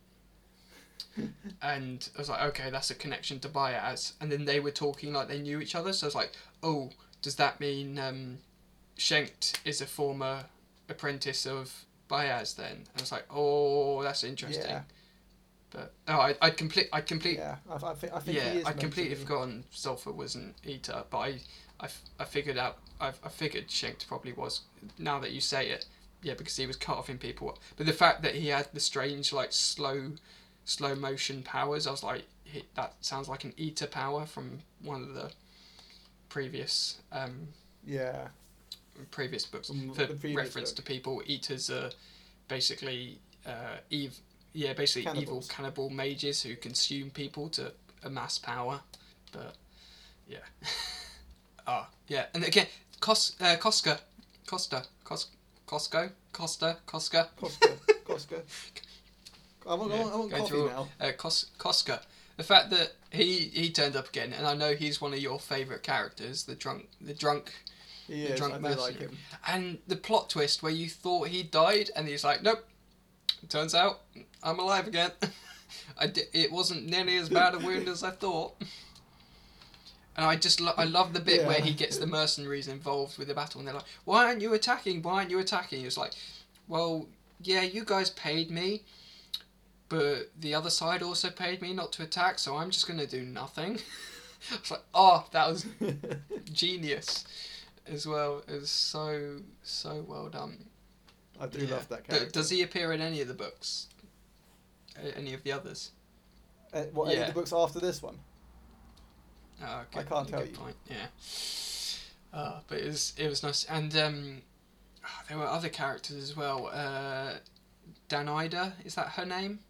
and I was like, okay, that's a connection to Bayaz. And then they were talking like they knew each other, so I was like, oh, does that mean um, Shenkt is a former apprentice of Bayaz then? And I was like, oh, that's interesting. Yeah, But oh, I I complete I complete yeah. I, I think I think he yeah is I completely forgotten Sulfur was an eater, but I I, f- I figured out I I figured Shenkt probably was. Now that you say it, yeah, because he was carving people up. But the fact that he had the strange like slow slow motion powers, I was like, he, that sounds like an eater power from one of the previous um Yeah. Previous books From for previous reference book. to people. Eaters are basically uh, ev- yeah, basically evil cannibal mages who consume people to amass power. But yeah, ah yeah, and again, Cos uh, Cosca, Costa, Cos Costco, Costa, Cosca, Costco. Costco. I want, I Yeah, want, I want coffee through- now. uh, Cos Cosca. The fact that he he turned up again, and I know he's one of your favourite characters, the drunk, the drunk He is. I do like him. And the plot twist where you thought he died, and he's like, nope. Turns out I'm alive again. I di- it wasn't nearly as bad a wound as I thought. And I just lo- I love the bit where he gets the mercenaries involved with the battle, and they're like, "Why aren't you attacking? Why aren't you attacking?" It's like, "Well, yeah, you guys paid me, but the other side also paid me not to attack, so I'm just gonna do nothing." It's like, "Oh, that was genius as well. It was so so well done. I do Yeah. love that character. Does he appear in any of the books? any of the others? Uh, what any of the books after this one? Oh, okay. I can't good tell you. Point. Yeah. Uh, but it was it was nice, and um, ah, there were other characters as well. Uh, Danida, is that her name?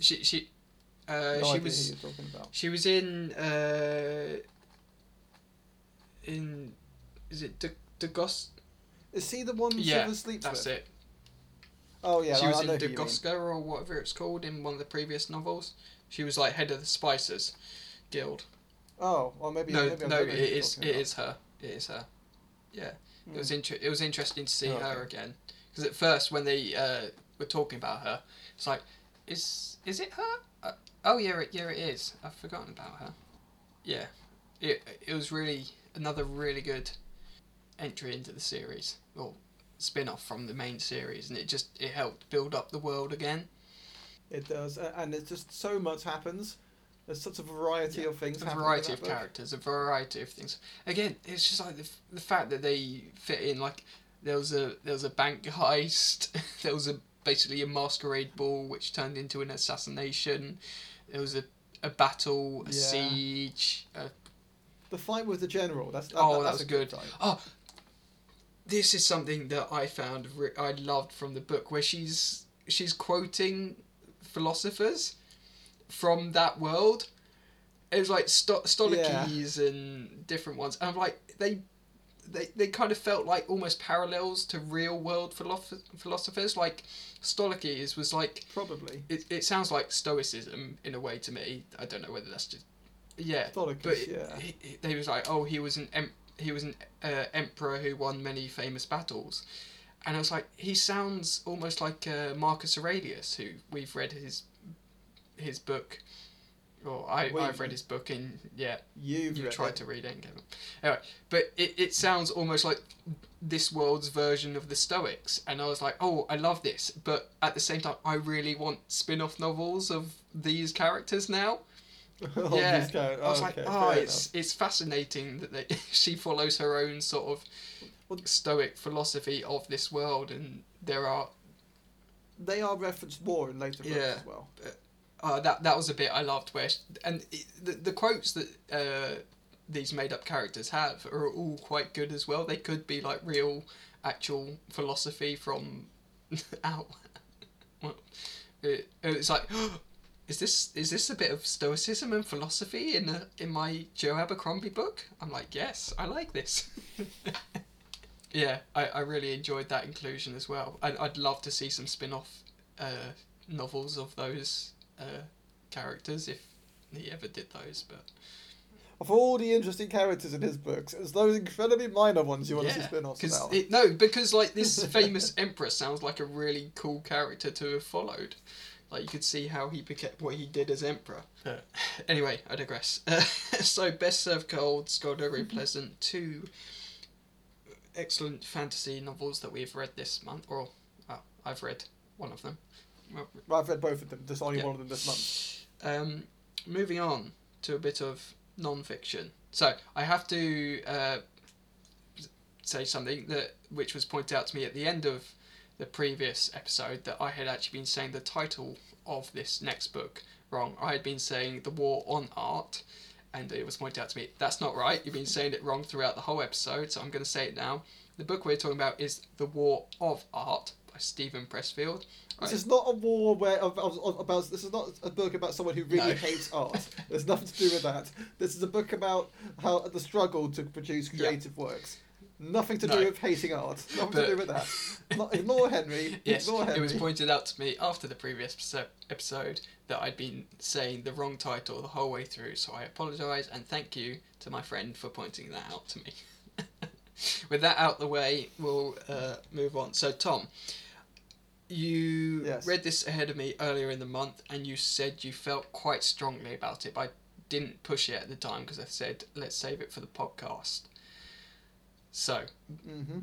She she uh, no she was who you're talking about. she was in uh, in is it De, De Gos? Is he the one Yeah, Silver sleeps That's with? it. Oh yeah, she I, was I in who you mean. Dagoska or whatever it's called in one of the previous novels. She was like head of the Spicers Guild. Oh, well maybe. no, maybe no, it is it about. is her. It is her. Yeah, Hmm. it was inter- It was interesting to see Oh, her okay. again because at first when they uh, were talking about her, it's like, is is it her? Uh, oh yeah, it, yeah it is. I've forgotten about her. Yeah, it it was really another really good entry into the series or spin off from the main series, and it just it helped build up the world again. It does, and it's just so much happens. There's such a variety Yeah, of things. a variety of book. characters, a variety of things. Again, it's just like the, the fact that they fit in. Like there was a there was a bank heist. there was a basically a masquerade ball which turned into an assassination. There was a a battle, a Yeah. siege. A, The fight with the general. That's that, Oh, that- that was a good. fight. Oh, this is something that I found re- I loved from the book, where she's she's quoting philosophers from that world. It was like Sto- Stolicus and different ones. And I'm like they. They, they kind of felt like almost parallels to real world philosoph- philosophers. Like Stolicus was like Probably. it, it sounds like stoicism in a way to me. I don't know whether that's just yeah, but yeah. he, he, they was like, oh, he was an em- he was an uh, emperor who won many famous battles, and I was like, he sounds almost like uh, Marcus Aurelius, who we've read his his book, or I We- I've read his book in yeah You've you tried it. to read it and. Anyway, but it, it sounds almost like this world's version of the Stoics, and I was like, oh, I love this, but at the same time, I really want spin-off novels of these characters now. Yeah, characters. I was like, Okay, oh, fair it's it's fascinating that they, she follows her own sort of Well- Stoic philosophy of this world, and there are. They are referenced more in later books Yeah. as well. uh, that that was a bit I loved where sh and the the quotes that uh, these made up characters have are all quite good as well. They could be like real, actual philosophy from out. well, it, it's like. Is this is this a bit of stoicism and philosophy in a, in my Joe Abercrombie book? I'm like, yes, I like this. yeah, I, I really enjoyed that inclusion as well. I'd, I'd love to see some spin off uh, novels of those uh, characters if he ever did those. But Of all the interesting characters in his books, it's those incredibly minor ones you want to see spin-offs about. it, no, because like this famous emperor sounds like a really cool character to have followed. Like you could see how he became what he did as emperor. Anyway, I digress. so best served cold, Skulduggery Pleasant, two excellent fantasy novels that we've read this month, or uh, I've read one of them. Well, Well, I've read both of them. There's only Yeah. one of them this month. Um, moving on to a bit of non-fiction. So I have to uh, say something that which was pointed out to me at the end of the previous episode that I had actually been saying the title of this next book wrong. I had been saying the war on art, and it was pointed out to me that's not right. You've been saying it wrong throughout the whole episode, so I'm going to say it now. The book we're talking about is The War of Art by Steven Pressfield. This Right. is not a war where about. This is not a book about someone who really No. hates art. There's nothing to do with that. This is a book about how the struggle to produce creative works. Nothing to No. do with hating art. Nothing But- to do with that. Not, ignore Henry. Yes, ignore Henry. it was pointed out to me after the previous episode that I'd been saying the wrong title the whole way through, so I apologise and thank you to my friend for pointing that out to me. With that out the way, we'll uh, move on. So, Tom, you Yes. read this ahead of me earlier in the month and you said you felt quite strongly about it, but I didn't push it at the time because I said, let's save it for the podcast. So, hmm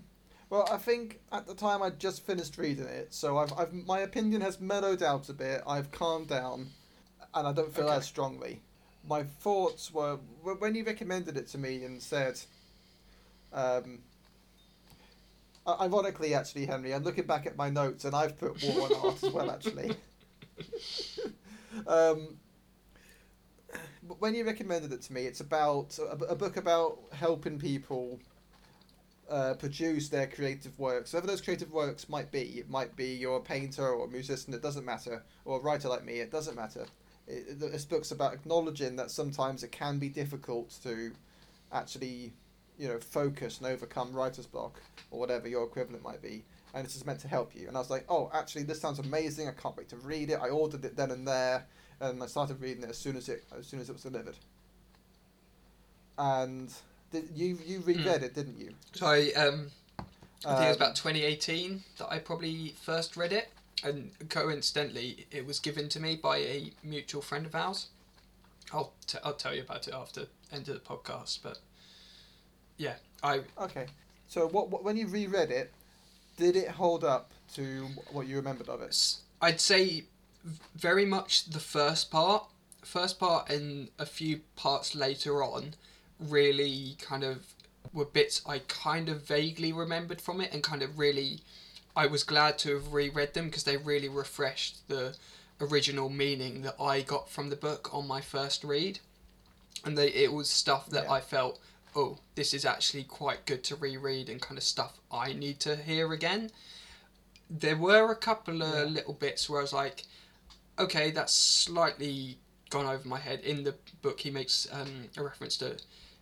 Well, I think at the time I'd just finished reading it, so I've, I've my opinion has mellowed out a bit. I've calmed down, and I don't feel Okay. as strongly. My thoughts were when you recommended it to me and said, um, ironically, actually, Henry, I'm looking back at my notes and I've put war on art as well, actually. um, but when you recommended it to me, it's about a, a book about helping people uh, produce their creative works. Whatever those creative works might be, it might be you're a painter or a musician, it doesn't matter, or a writer like me, it doesn't matter. It, this book's about acknowledging that sometimes it can be difficult to actually, you know, focus and overcome writer's block or whatever your equivalent might be. And this is meant to help you. And I was like, oh, actually, this sounds amazing. I can't wait to read it. I ordered it then and there, and I started reading it as soon as it as soon as it was delivered. And did, you you reread it, didn't you? So I um, I think it was Um, about 2018 that I probably first read it, and coincidentally, it was given to me by a mutual friend of ours. I'll t- I'll tell you about it after end of the podcast, but yeah, I Okay. So what, what when you reread it, did it hold up to what you remembered of it? I'd say very much the first part, first part, and a few parts later on, really kind of were bits I kind of vaguely remembered from it, and kind of really, I was glad to have reread them because they really refreshed the original meaning that I got from the book on my first read, and they it was stuff that Yeah. I felt. Oh, this is actually quite good to reread and kind of stuff I need to hear again there were a couple of Yeah. little bits where I was like, okay, that's slightly gone over my head. In the book, he makes um, a reference to,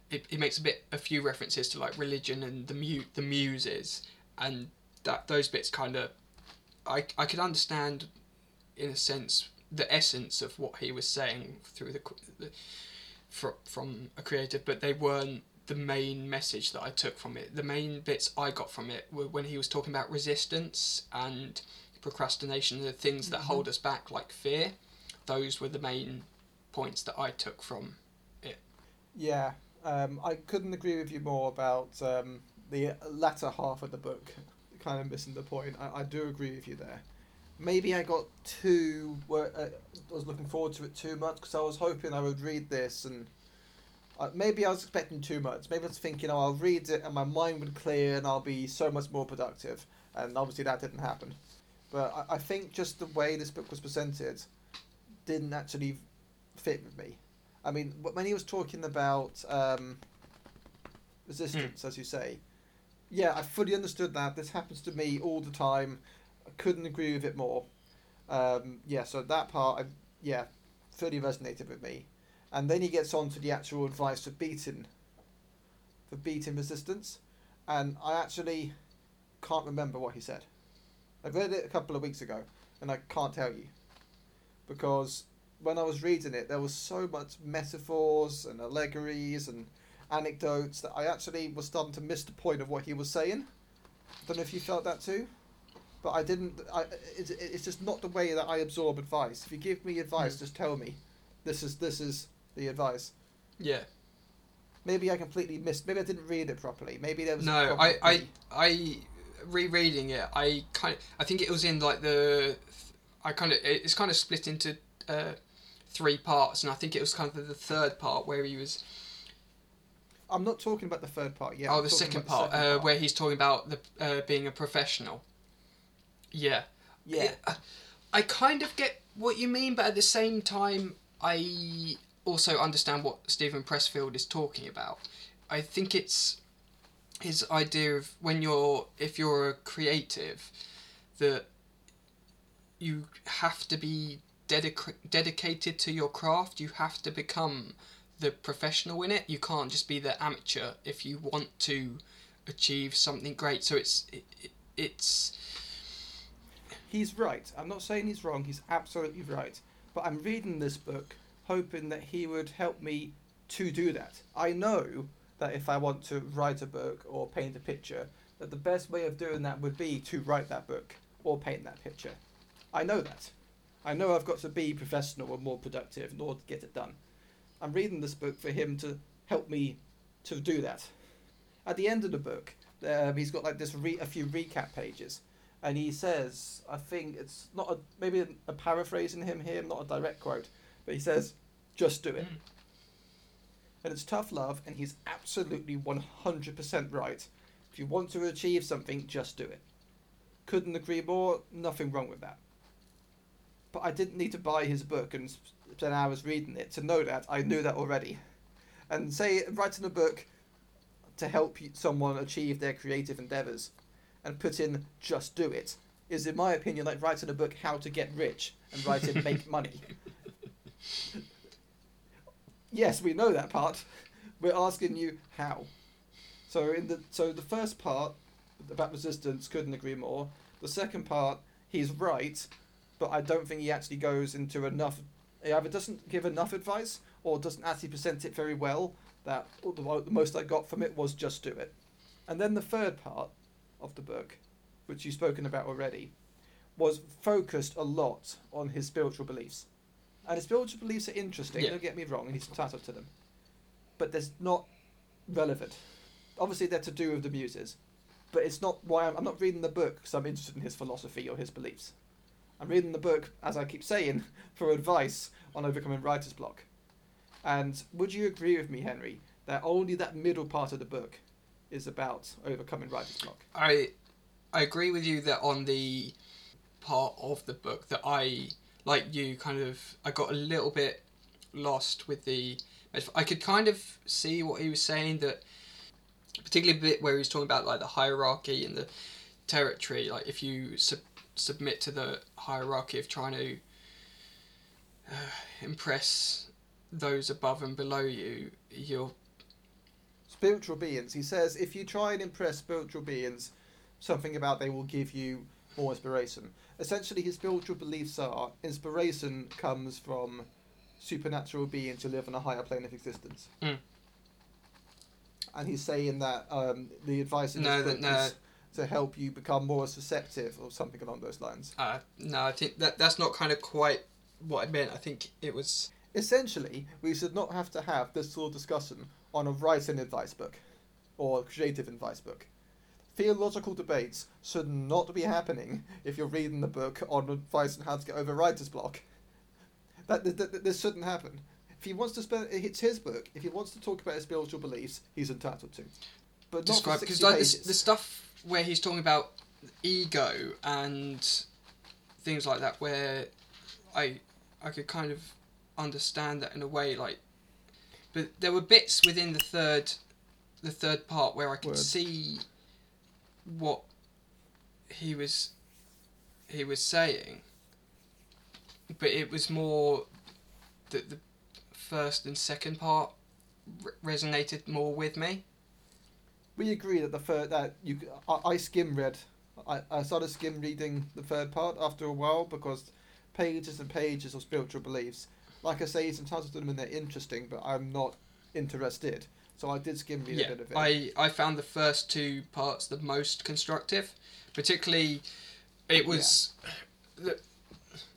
it, he makes a bit, a few references to like religion and the mu- the muses, and that those bits kind of, I I could understand, in a sense, the essence of what he was saying through the, the from from a creative, but they weren't the main message that I took from it. The main bits I got from it were when he was talking about resistance and procrastination, the things that mm-hmm. hold us back, like fear. Those were the main points that I took from. It yeah, um, I couldn't agree with you more about um, the latter half of the book. Kind of missing the point. I, I do agree with you there. Maybe I got too. Uh, I was looking forward to it too much because I was hoping I would read this and. Uh, maybe I was expecting too much. Maybe I was thinking, oh, I'll read it and my mind would clear and I'll be so much more productive. And obviously that didn't happen. But I, I think just the way this book was presented didn't actually fit with me. I mean, when he was talking about um, resistance, as you say, yeah, I fully understood that. This happens to me all the time. I couldn't agree with it more. Um, yeah, so that part, I, yeah, fully resonated with me. And then he gets on to the actual advice for beating, for beating resistance, and I actually can't remember what he said. I read it a couple of weeks ago, and I can't tell you, because when I was reading it, there was so much metaphors and allegories and anecdotes that I actually was starting to miss the point of what he was saying. I don't know if you felt that too, but I didn't. I, it's, it's just not the way that I absorb advice. If you give me advice, Mm. just tell me, this is this is the advice. Yeah. Maybe I completely missed. Maybe I didn't read it properly. Maybe there was. No, I, I. I, rereading it, I kind of, I think it was in like the, I kind of, it's kind of split into uh, three parts, and I think it was kind of the third part where he was, I'm not talking about the third part yet. oh, the second part, the second uh, part. where he's talking about the uh, being a professional. Yeah. Yeah. It- uh, I kind of get what you mean, but at the same time, I also understand what Steven Pressfield is talking about. I think it's his idea of when you're, if you're a creative, that you have to be dedic- dedicated to your craft. You have to become the professional in it. You can't just be the amateur if you want to achieve something great. So it's it, it, it's He's right. I'm not saying he's wrong. He's absolutely right. But I'm reading this book hoping that he would help me to do that. I know that if I want to write a book or paint a picture, that the best way of doing that would be to write that book or paint that picture. I know that. I know I've got to be professional and more productive in order to get it done. I'm reading this book for him to help me to do that. At the end of the book, um, he's got like this re- a few recap pages, and he says, I think it's not a maybe a, a paraphrasing him here, not a direct quote, but he says, "Just do it." Mm. And it's tough love, and he's absolutely one hundred percent right. If you want to achieve something, just do it. Couldn't agree more. Nothing wrong with that. But I didn't need to buy his book and spend hours reading it to know that. I knew that already. And say writing a book to help someone achieve their creative endeavors and put in just do it is in my opinion like writing a book how to get rich and writing make money. Yes, we know that part. We're asking you how. So in the so the first part about resistance couldn't agree more. The second part, he's right, but I don't think he actually goes into enough. He either doesn't give enough advice or doesn't actually present it very well. That the, the most I got from it was just do it. And then the third part of the book, which you've spoken about already, was focused a lot on his spiritual beliefs. And his spiritual beliefs are interesting, Yeah. don't get me wrong, and he's entitled to them. But there's not relevant. Obviously, they're to do with the muses, but it's not why I'm, I'm not reading the book because I'm interested in his philosophy or his beliefs. I'm reading the book, as I keep saying, for advice on overcoming writer's block. And would you agree with me, Henry, that only that middle part of the book is about overcoming writer's block? I I agree with you that on the part of the book that I like you kind of I got a little bit lost with the I could kind of see what he was saying that particularly bit where he was talking about like the hierarchy and the territory like if you sub- submit to the hierarchy of trying to uh, impress those above and below you you're spiritual beings. He says if you try and impress spiritual beings, something about they will give you more inspiration. Essentially, his spiritual beliefs are inspiration comes from supernatural beings who live on a higher plane of existence. Mm. And he's saying that um, the advice No, that- no. To help you become more receptive or something along those lines. uh, no I think that that's not kind of quite what I meant I think it was Essentially, we should not have to have this sort of discussion on a writing advice book or creative advice book. Theological debates should not be happening if you're reading the book on advice on how to get over writer's block. That, that, that this shouldn't happen. If he wants to spend, it's his book. If he wants to talk about his spiritual beliefs, he's entitled to. But not describe for because 60 like the stuff where he's talking about ego and things like that where I I could kind of understand that in a way like but there were bits within the third the third part where I could Word. see what he was he was saying but it was more that the first and second part re- resonated more with me we agree that the third that you I, I skim read. I, I started skim reading the third part after a while because pages and pages of spiritual beliefs like I say he's entitled do them and they're interesting but I'm not interested. So I did skim read yeah, a bit of it. I, I found the first two parts the most constructive. Particularly, it was the,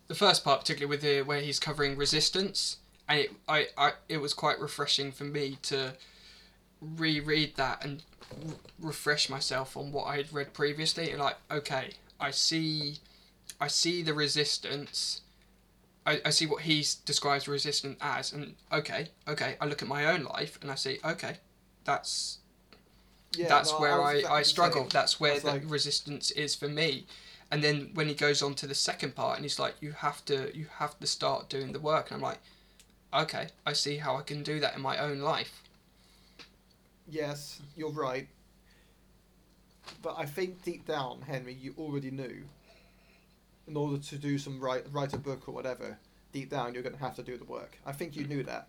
the first part, particularly with the where he's covering resistance, and it, I, I it was quite refreshing for me to reread that and r- refresh myself on what I had read previously. And like, okay, I see, I see the resistance. I, I see what he describes resistance as, and okay, okay, I look at my own life and I see, okay, that's yeah, that's no, where I, exactly I struggle. That's where the like- resistance is for me. And then when he goes on to the second part and he's like, you have to you have to start doing the work. And I'm like, okay, I see how I can do that in my own life. Yes you're right but I think deep down Henry you already knew in order to do some write write a book or whatever deep down you're going to have to do the work I think you knew that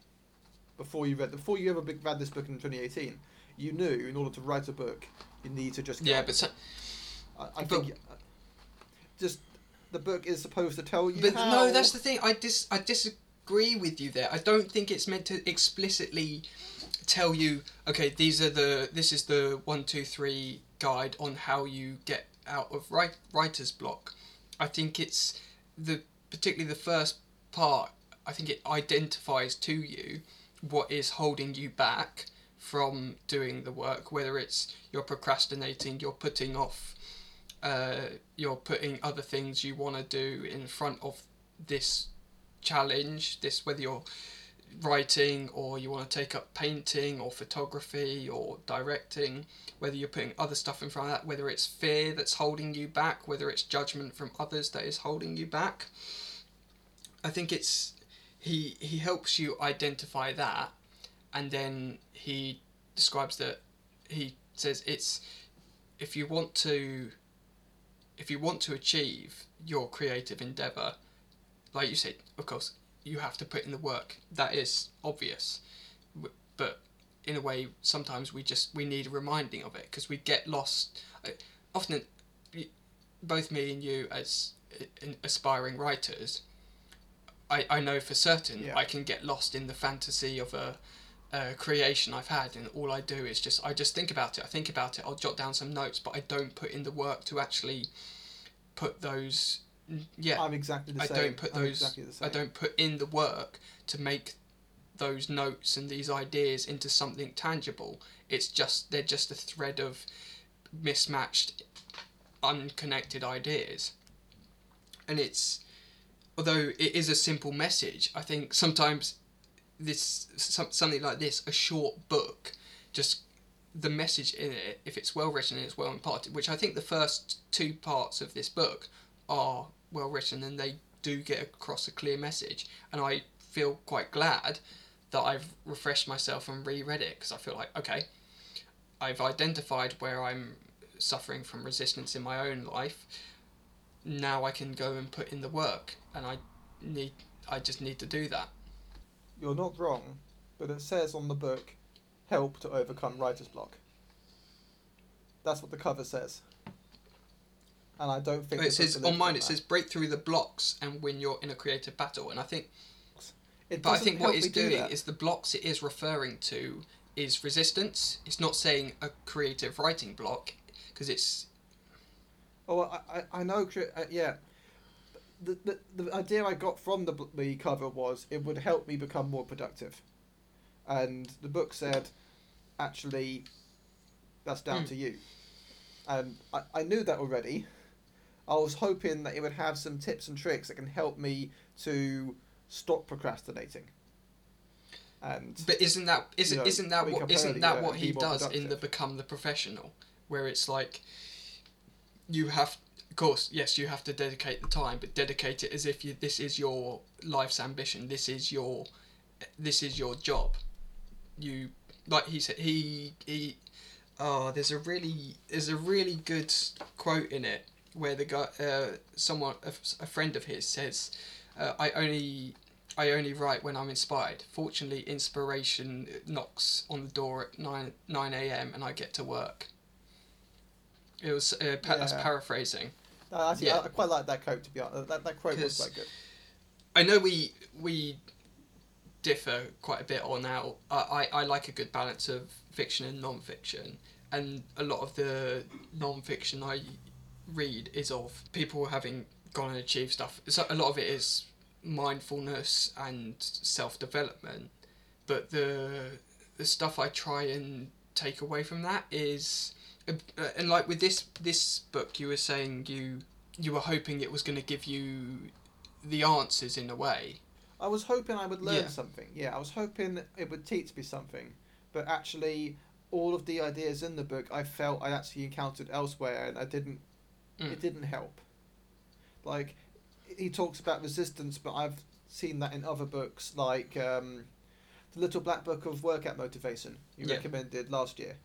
before you read before you ever read this book in 2018 you knew in order to write a book you need to just get Yeah, but so. I, I but- think uh, just the book is supposed to tell you but how no, that's the thing. I dis I disagree with you there. I don't think it's meant to explicitly tell you, okay, these are the this is the one two three guide on how you get out of write, writer's block. I think it's the particularly the first part. I think it identifies to you what is holding you back from doing the work. Whether it's you're procrastinating, you're putting off, uh, you're putting other things you want to do in front of this challenge. This whether you're writing or you want to take up painting or photography or directing whether you're putting other stuff in front of that whether it's fear that's holding you back whether it's judgment from others that is holding you back I think it's he he helps you identify that, and then he describes that he says it's if you want to if you want to achieve your creative endeavor, like you said, of course you have to put in the work. That is obvious, but in a way, sometimes we just we need a reminding of it because we get lost. Often, both me and you as aspiring writers, I, I know for certain Yeah. I can get lost in the fantasy of a, a creation I've had, and all I do is just I just think about it. I think about it. I'll jot down some notes, but I don't put in the work to actually put those. Yeah, I'm exactly the I same. don't put those. exactly. I don't put in the work to make those notes and these ideas into something tangible. It's just they're just a thread of mismatched, unconnected ideas. And it's although it is a simple message, I think sometimes this some, something like this, a short book, just the message in it, if it's well written and it's well imparted, which I think the first two parts of this book are well written and they do get across a clear message. And I feel quite glad that I've refreshed myself and reread it because I feel like, okay, I've identified where I'm suffering from resistance in my own life. Now I can go and put in the work, and I need, I just need to do that. You're not wrong, but it says on the book, "Help to overcome writer's block." That's what the cover says, and I don't think It says on mine. It says break through the blocks and win your inner creative battle. And I think, It but I think what it's do doing that. is the blocks it is referring to is resistance. It's not saying a creative writing block because it's Oh, I, I, I know. Uh, yeah. The, the, the idea I got from the, the cover was it would help me become more productive. And the book said, actually, that's down Hmm. to you. And I, I knew that already. I was hoping that it would have some tips and tricks that can help me to stop procrastinating. And But isn't that isn't know, isn't that what isn't that what he does in the become the professional, where it's like you have, of course, yes, you have to dedicate the time, but dedicate it as if you this is your life's ambition. This is your this is your job. You like he said he he. Oh, there's a really there's a really good quote in it where the guy uh, someone a, a friend of his says, uh, "I only I only write when I'm inspired. Fortunately, inspiration knocks on the door at 9, 9 a.m. and I get to work. It was uh, pa- that's paraphrasing. uh, actually, Yeah. I, I quite like that quote, to be honest. That, that quote was quite good. I know we we differ quite a bit on how I, I, I like a good balance of fiction and non-fiction and a lot of the non-fiction I read is of people having gone and achieved stuff so a lot of it is mindfulness and self-development but the the stuff I try and take away from that is uh, and like with this this book you were saying you you were hoping it was going to give you the answers in a way I was hoping I would learn Yeah. something. Yeah, I was hoping it would teach me something. But actually, all of the ideas in the book, I felt I actually encountered elsewhere, and I didn't. Mm. It didn't help. Like, he talks about resistance, but I've seen that in other books, like um, the Little Black Book of Workout Motivation you Yeah. recommended last year.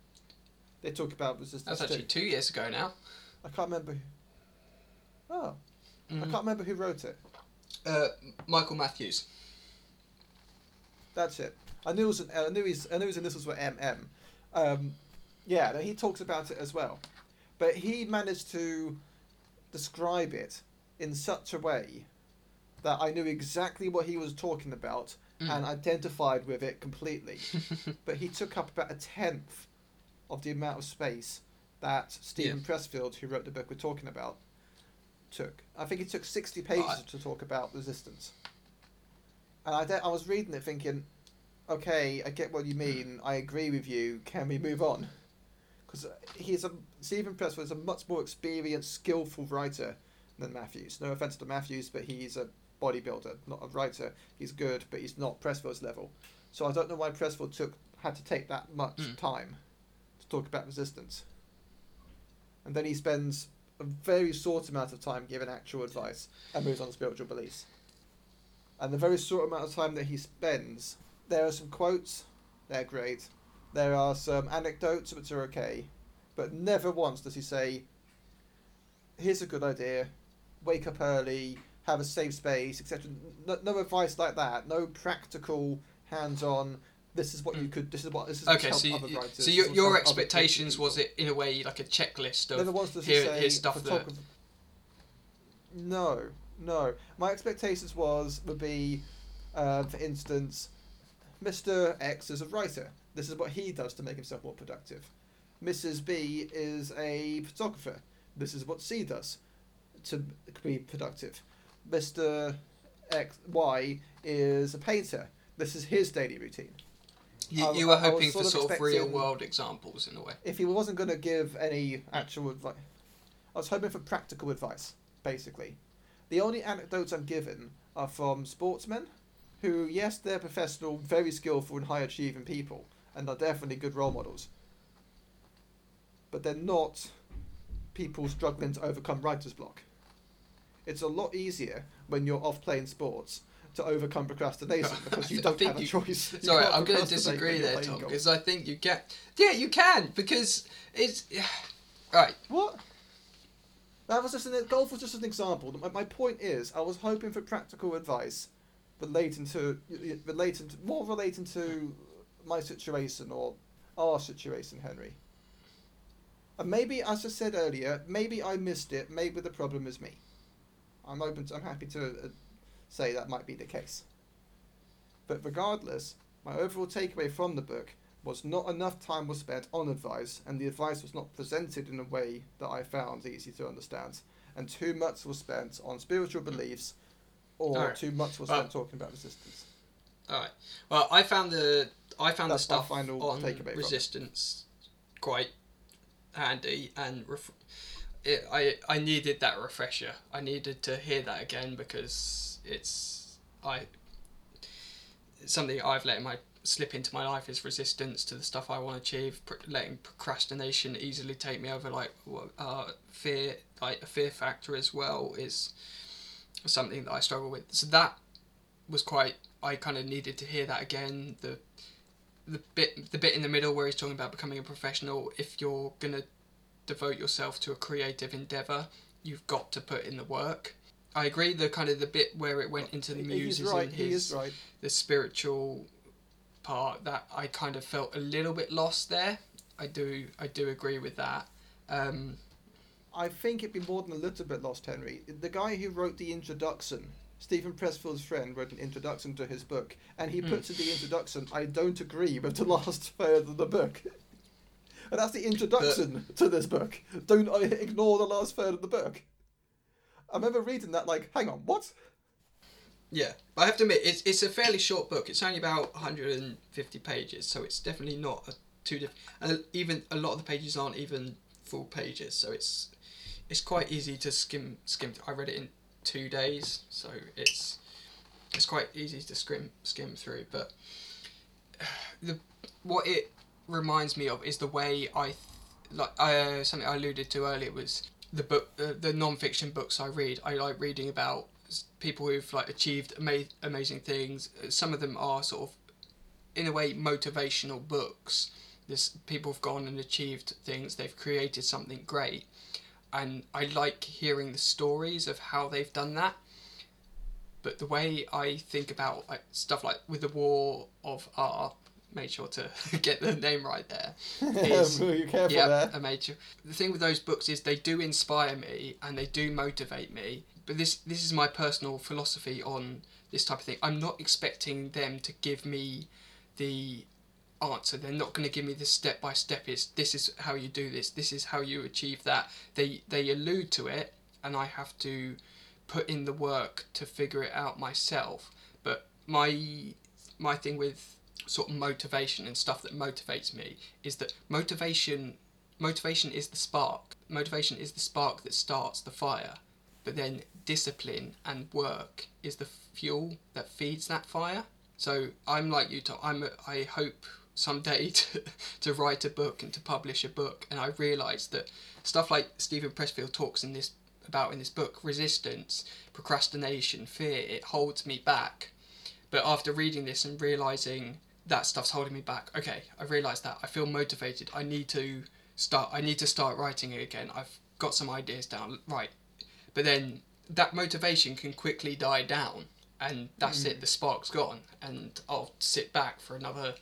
They talk about resistance that's actually too. two years ago now I can't remember. Who... Oh, I Mm. can't remember who wrote it. uh, Michael Matthews That's it. I knew it was an, I knew his I knew his initials were MM. Um, yeah, no, he talks about it as well, but he managed to describe it in such a way that I knew exactly what he was talking about Mm. and identified with it completely. but he took up about a tenth of the amount of space that Steven Pressfield, who wrote the book we're talking about, took. I think he took sixty pages I- to talk about resistance. And I, de- I was reading it thinking, okay, I get what you mean. I agree with you. Can we move on? Because he's a Steven Pressfield is a much more experienced, skillful writer than Matthews. No offense to Matthews, but he's a bodybuilder, not a writer. He's good, but he's not Pressfield's level. So I don't know why Pressfield took had to take that much Mm. time to talk about resistance. And then he spends a very short amount of time giving actual advice and moves on to spiritual beliefs. and the very short amount of time that he spends, there are some quotes, they're great. There are some anecdotes which are okay, but never once does he say, "Here's a good idea, wake up early, have a safe space, etc." No, no advice like that. No practical, hands-on. This is what you Mm. could. This is what this is. Okay, so, other you, writers, so your, your expectations was it in a way like a checklist Never of once does he here- say here's stuff that- No, no. My expectations was would be, uh, for instance, Mr. X is a writer. This is what he does to make himself more productive. Mrs. B is a photographer. This is what C does to be productive. Mr. X Y is a painter. This is his daily routine. you, you were hoping for sort of sort of real world examples in a way. if he wasn't going to give any actual advice, I was hoping for practical advice, basically. The only anecdotes I'm given are from sportsmen who, yes, they're professional, very skillful, and high achieving people, and are definitely good role models. But they're not people struggling to overcome writer's block. It's a lot easier when you're off playing sports to overcome procrastination because you don't have a choice. You Sorry, I'm going to disagree there, Tom, because I think you can. Yeah, you can because it's right. What? That was just an golf was just an example. My, my point is, I was hoping for practical advice relating to relating to, more relating to my situation or our situation, Henry. And maybe, as I said earlier, maybe I missed it. Maybe the problem is me. I'm open. To, I'm happy to uh, say that might be the case. But regardless, my overall takeaway from the book was not enough time was spent on advice, and the advice was not presented in a way that I found easy to understand, and too much was spent on spiritual beliefs, or Alright. too much was Well- spent talking about resistance. All right. Well, I found the I found That's the stuff final on takeaway resistance quite handy and ref- it, I I needed that refresher. I needed to hear that again because it's I something I've let my slip into my life is resistance to the stuff I want to achieve. Pr- letting procrastination easily take me over, like uh, fear, like a fear factor as well is something that I struggle with. So that was quite. I kind of needed to hear that again. The the bit the bit in the middle where he's talking about becoming a professional. If you're gonna devote yourself to a creative endeavor, you've got to put in the work. I agree. The kind of the bit where it went into the muses right. and his is right. the spiritual part that I kind of felt a little bit lost there. I do I do agree with that. Um, I think it'd be more than a little bit lost, Henry. The guy who wrote the introduction, Steven Pressfield's friend, wrote an introduction to his book, and he Hmm. puts in the introduction, "I don't agree with the last third of the book." And that's the introduction to this book. Don't I ignore the last third of the book. I remember reading that like, hang on, what? yeah, but I have to admit it's it's a fairly short book. It's only about 150 pages, so it's definitely not a too different. and even a lot of the pages aren't even full pages, so it's it's quite easy to skim skim. I read it in two days, so it's it's quite easy to skim skim through. But the what it reminds me of is the way I th- like uh, something I alluded to earlier was the book uh, the non-fiction books I read. I like reading about people who've like achieved ama- amazing things. Uh, Some of them are sort of in a way motivational books. This people have gone and achieved things. They've created something great, and I like hearing the stories of how they've done that. But the way I think about like stuff like with the War of Art, made sure to get the name right there. Is- you careful yeah, there. I made sure. The thing with those books is they do inspire me and they do motivate me. But this this is my personal philosophy on this type of thing. I'm not expecting them to give me the answer. They're not going to give me the step by step. Is this is how you do this. This is how you achieve that. They they allude to it, and I have to put in the work to figure it out myself. But my my thing with sort of motivation and stuff that motivates me is that motivation motivation is the spark. Motivation is the spark that starts the fire. But then discipline and work is the fuel that feeds that fire. So I'm like you, Tom. I'm. A, I hope someday to to write a book and to publish a book. And I realised that stuff like Steven Pressfield talks in this about in this book resistance, procrastination, fear it holds me back. But after reading this and realizing that stuff's holding me back, okay, I realised that. I feel motivated. I need to start I need to start writing it again. I've got some ideas down. Right. But then that motivation can quickly die down and that's Mm. it the spark's gone and I'll sit back for another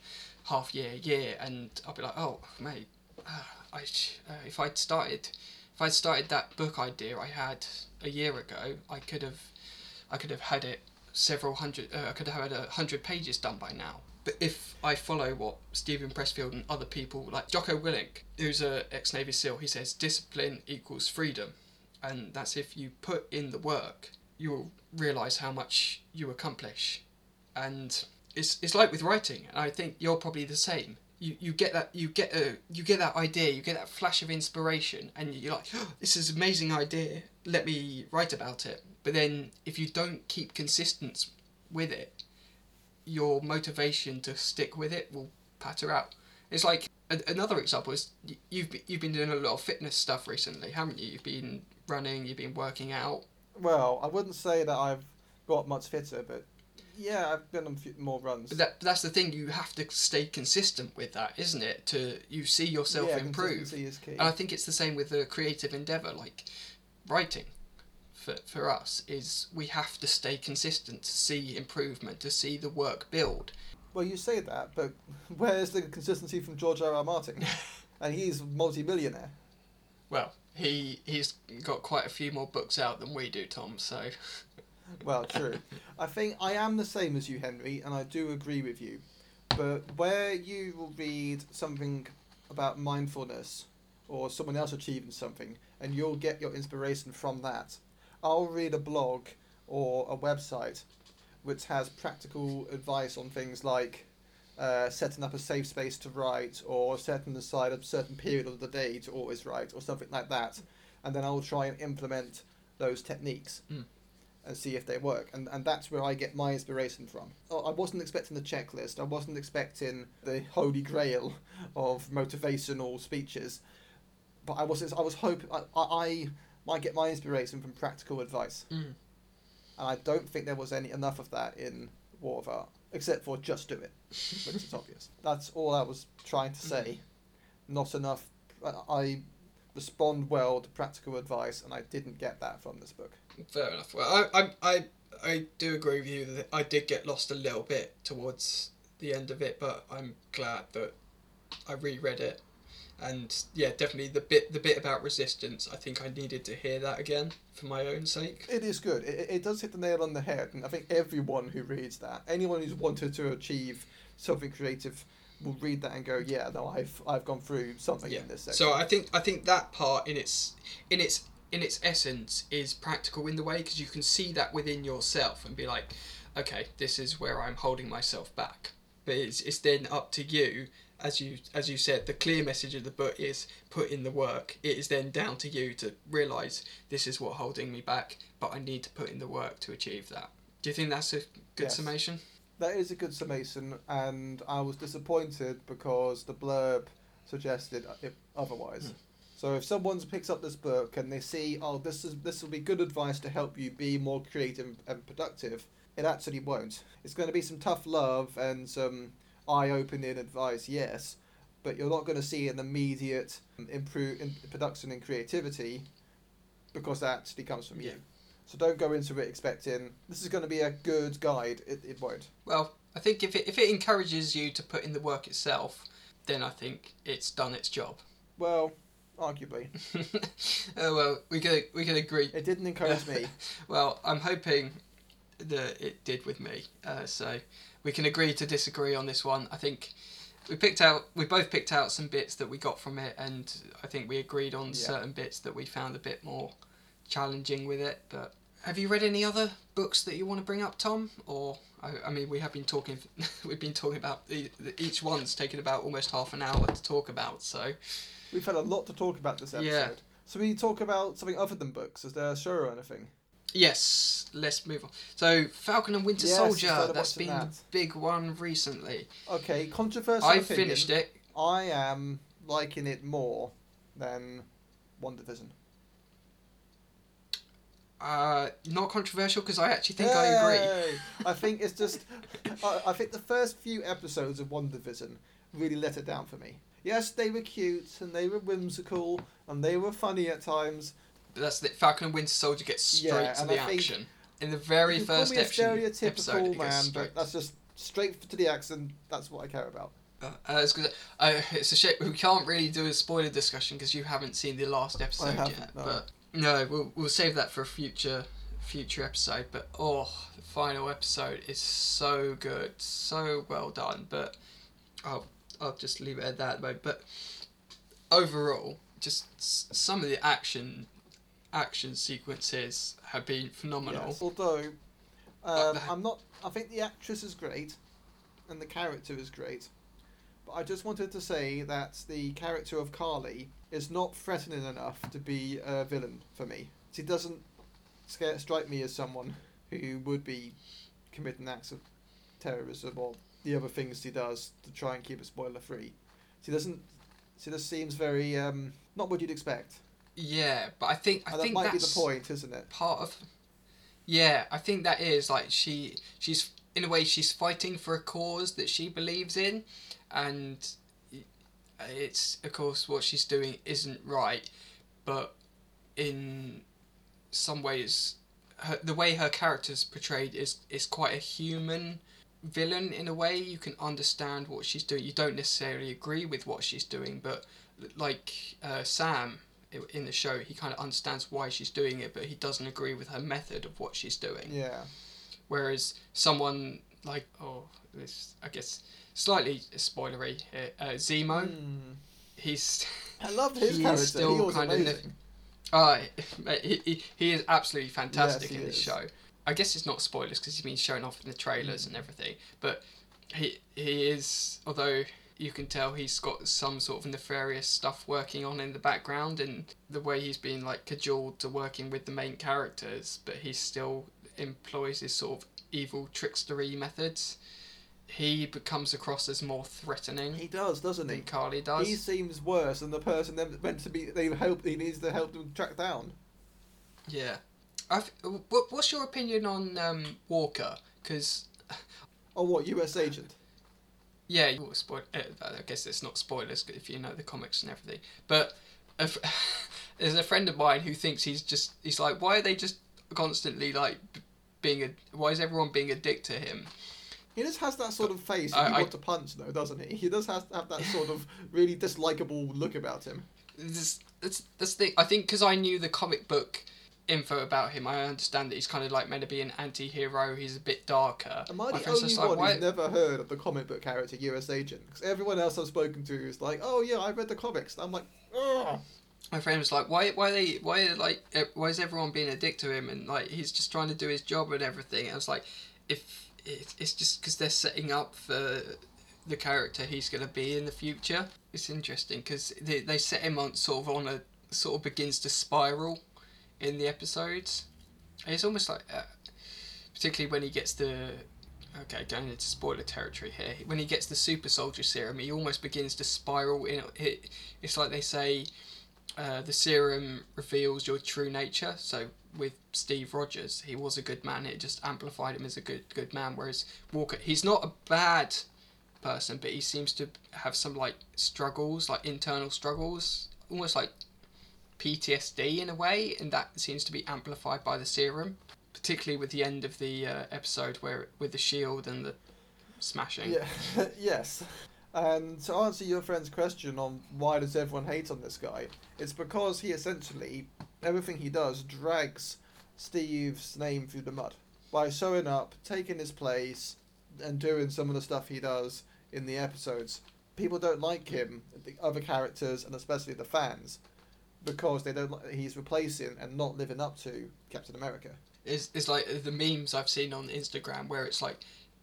half year year and I'll be like oh mate uh, I uh, if I'd started if I'd started that book idea I had a year ago I could have I could have had it several hundred uh, I could have had a hundred pages done by now. But if I follow what Steven Pressfield and other people like Jocko Willink who's a ex-Navy SEAL he says discipline equals freedom. And that's if you put in the work you'll realize how much you accomplish. And it's it's like with writing and i think you're probably the same. You you get that you get a you get that idea you get that flash of inspiration and you're like oh, this is an amazing idea let me write about it. But then if you don't keep consistent with it your motivation to stick with it will patter out. It's like a, another example is you've you've been doing a lot of fitness stuff recently haven't you? You've been running you've been working out. Well, I wouldn't say that I've got much fitter, but yeah, I've been on a few more runs. But that, that's the thing. You have to stay consistent with that, isn't it? To you see yourself yeah, improve. is key. And I think it's the same with the creative endeavor, like writing. For for us, is we have to stay consistent to see improvement, to see the work build. Well, you say that, but where's the consistency from George R. R. Martin? and he's multi-millionaire. Well, he he's got quite a few more books out than we do, Tom. So Well, true. I think I am the same as you, Henry, and I do agree with you. But where you will read something about mindfulness or someone else achieving something, and you'll get your inspiration from that, I'll read a blog or a website which has practical advice on things like uh, setting up a safe space to write or setting aside a certain period of the day to always write or something like that. And then I'll try and implement those techniques and see if they work. And, and that's where I get my inspiration from. Oh, I wasn't expecting the checklist. I wasn't expecting the holy grail of motivational speeches. But I was I was hoping I, I, I might get my inspiration from practical advice. Mm. And I don't think there was any enough of that in War of Art, except for just do it, which is obvious. That's all I was trying to say. Not enough. I respond well to practical advice, and I didn't get that from this book. Fair enough. Well, I I I, I do agree with you that I did get lost a little bit towards the end of it, but I'm glad that I reread it. And yeah, definitely the bit the bit about resistance. I think I needed to hear that again for my own sake. It is good. It, it does hit the nail on the head, and I think everyone who reads that, anyone who's wanted to achieve something creative, will read that and go, "Yeah, no, I've I've gone through something Yeah. in this section." So I think I think that part in its in its in its essence is practical in the way because you can see that within yourself and be like, okay, this is where I'm holding myself back. But it's it's then up to you, as you as you said, the clear message of the book is put in the work. It is then down to you to realise this is what holding me back, but I need to put in the work to achieve that. Do you think that's a good Yes. summation? That is a good summation, and I was disappointed because the blurb suggested it otherwise. Hmm. So if someone picks up this book and they see, oh, this is this will be good advice to help you be more creative and productive, it actually won't. It's going to be some tough love and some eye-opening advice, yes, but you're not going to see an immediate um, improve in production and creativity because that actually comes from Yeah. you. So don't go into it expecting this is going to be a good guide. It, it won't. Well, I think if it if it encourages you to put in the work itself, then I think it's done its job. Well, arguably. oh well, we can we can agree. It didn't encourage me. Well, I'm hoping that it did with me. Uh, so we can agree to disagree on this one. I think we picked out we both picked out some bits that we got from it, and I think we agreed on Yeah. certain bits that we found a bit more challenging with it. But have you read any other books that you want to bring up, Tom? Or I, I mean, we have been talking. we've been talking about each one's taken about almost half an hour to talk about. So We've had a lot to talk about this episode. Yeah. So we talk about something other than books. Is there a show or anything? yes, let's move on. So Falcon and Winter Yes, Soldier, that's been watching the big one recently. Okay, controversial I opinion. finished it. I am liking it more than WandaVision. Uh, not controversial because I actually think I agree. I think it's just. I, I think the first few episodes of WandaVision really let it down for me. Yes, they were cute and they were whimsical and they were funny at times. But that's the Falcon and Winter Soldier gets straight Yeah, to the I action. In the very first call me a stereotypical episode, it man, but that's just straight to the action. That's what I care about. Uh, uh, it's, 'cause, uh, it's a shame we can't really do a spoiler discussion because you haven't seen the last episode yet. no. But no, we'll we'll save that for a future future episode. But oh, the final episode is so good, so well done. But I'll I'll just leave it at that. But but overall, just some of the action action sequences have been phenomenal. Yes, Although, Uh, um, I'm not. I think the actress is great, and the character is great. But I just wanted to say that the character of Karli is not threatening enough to be a villain for me. She doesn't scare, strike me as someone who would be committing acts of terrorism or the other things she does to try and keep it spoiler free. She doesn't. She just seems very um, not what you'd expect. Yeah, but I think I and that think might be the point, isn't it? part of yeah i think that is like she she's in a way she's fighting for a cause that she believes in and it's of course what she's doing isn't right but in some ways her, the way her character's portrayed is is quite a human villain in a way you can understand what she's doing you don't necessarily agree with what she's doing but like uh, sam in the show he kind of understands why she's doing it but he doesn't agree with her method of what she's doing Yeah. whereas someone like oh this i guess slightly spoilery here uh, zemo Hmm. he's I love his He is still he was kind of amazing. uh, he, he, he is absolutely fantastic Yes, in this is. show i guess it's not spoilers because he's been shown off in the trailers Mm. and everything but he he is although you can tell he's got some sort of nefarious stuff working on in the background and the way he's been like cajoled to working with the main characters but he still employs his sort of evil trickstery methods he becomes across as more threatening He does, doesn't than he? Karli does. He seems worse than the person that meant to be. They hope he needs to help them track down. Yeah. I've, what's your opinion on um, Walker? Because, Oh, what U.S. agent? yeah, you spoil, uh, I guess it's not spoilers if you know the comics and everything. But a there's a friend of mine who thinks he's just, he's like, why are they just constantly like being a, why is everyone being a dick to him? He just has that sort of face I- you I- want to punch, though, doesn't he? He does have, have that sort of really dislikable look about him. This, that's the thing. I think because I knew the comic book info about him, I understand that he's kind of like meant to be an anti-hero. He's a bit darker. Am I the only just like, one who's never heard of the comic book character U.S. agent? Because everyone else I've spoken to is like, oh yeah, I read the comics. And I'm like, oh. my friend was like, "Why? Why they? Why like? Why is everyone being a dick to him? And like, he's just trying to do his job and everything." I was like, "If it, it's just because they're setting up for the character he's going to be in the future, it's interesting because they they set him on sort of on a sort of begins to spiral in the episodes. It's almost like, uh, particularly when he gets the." Okay, going into spoiler territory here. When he gets the super soldier serum, he almost begins to spiral. In it, it's like they say, uh, the serum reveals your true nature. So with Steve Rogers, he was a good man. It just amplified him as a good good man. Whereas Walker, he's not a bad person, but he seems to have some like struggles, like internal struggles, almost like PTSD in a way, and that seems to be amplified by the serum. Particularly with the end of the uh, episode where with the shield and the smashing. Yeah, yes. And to answer your friend's question on why does everyone hate on this guy, it's because he essentially everything he does drags Steve's name through the mud by showing up, taking his place, and doing some of the stuff he does in the episodes. People don't like him, the other characters, and especially the fans, because they don't. Like, he's replacing and not living up to Captain America. It's, it's like the memes I've seen on Instagram where it's like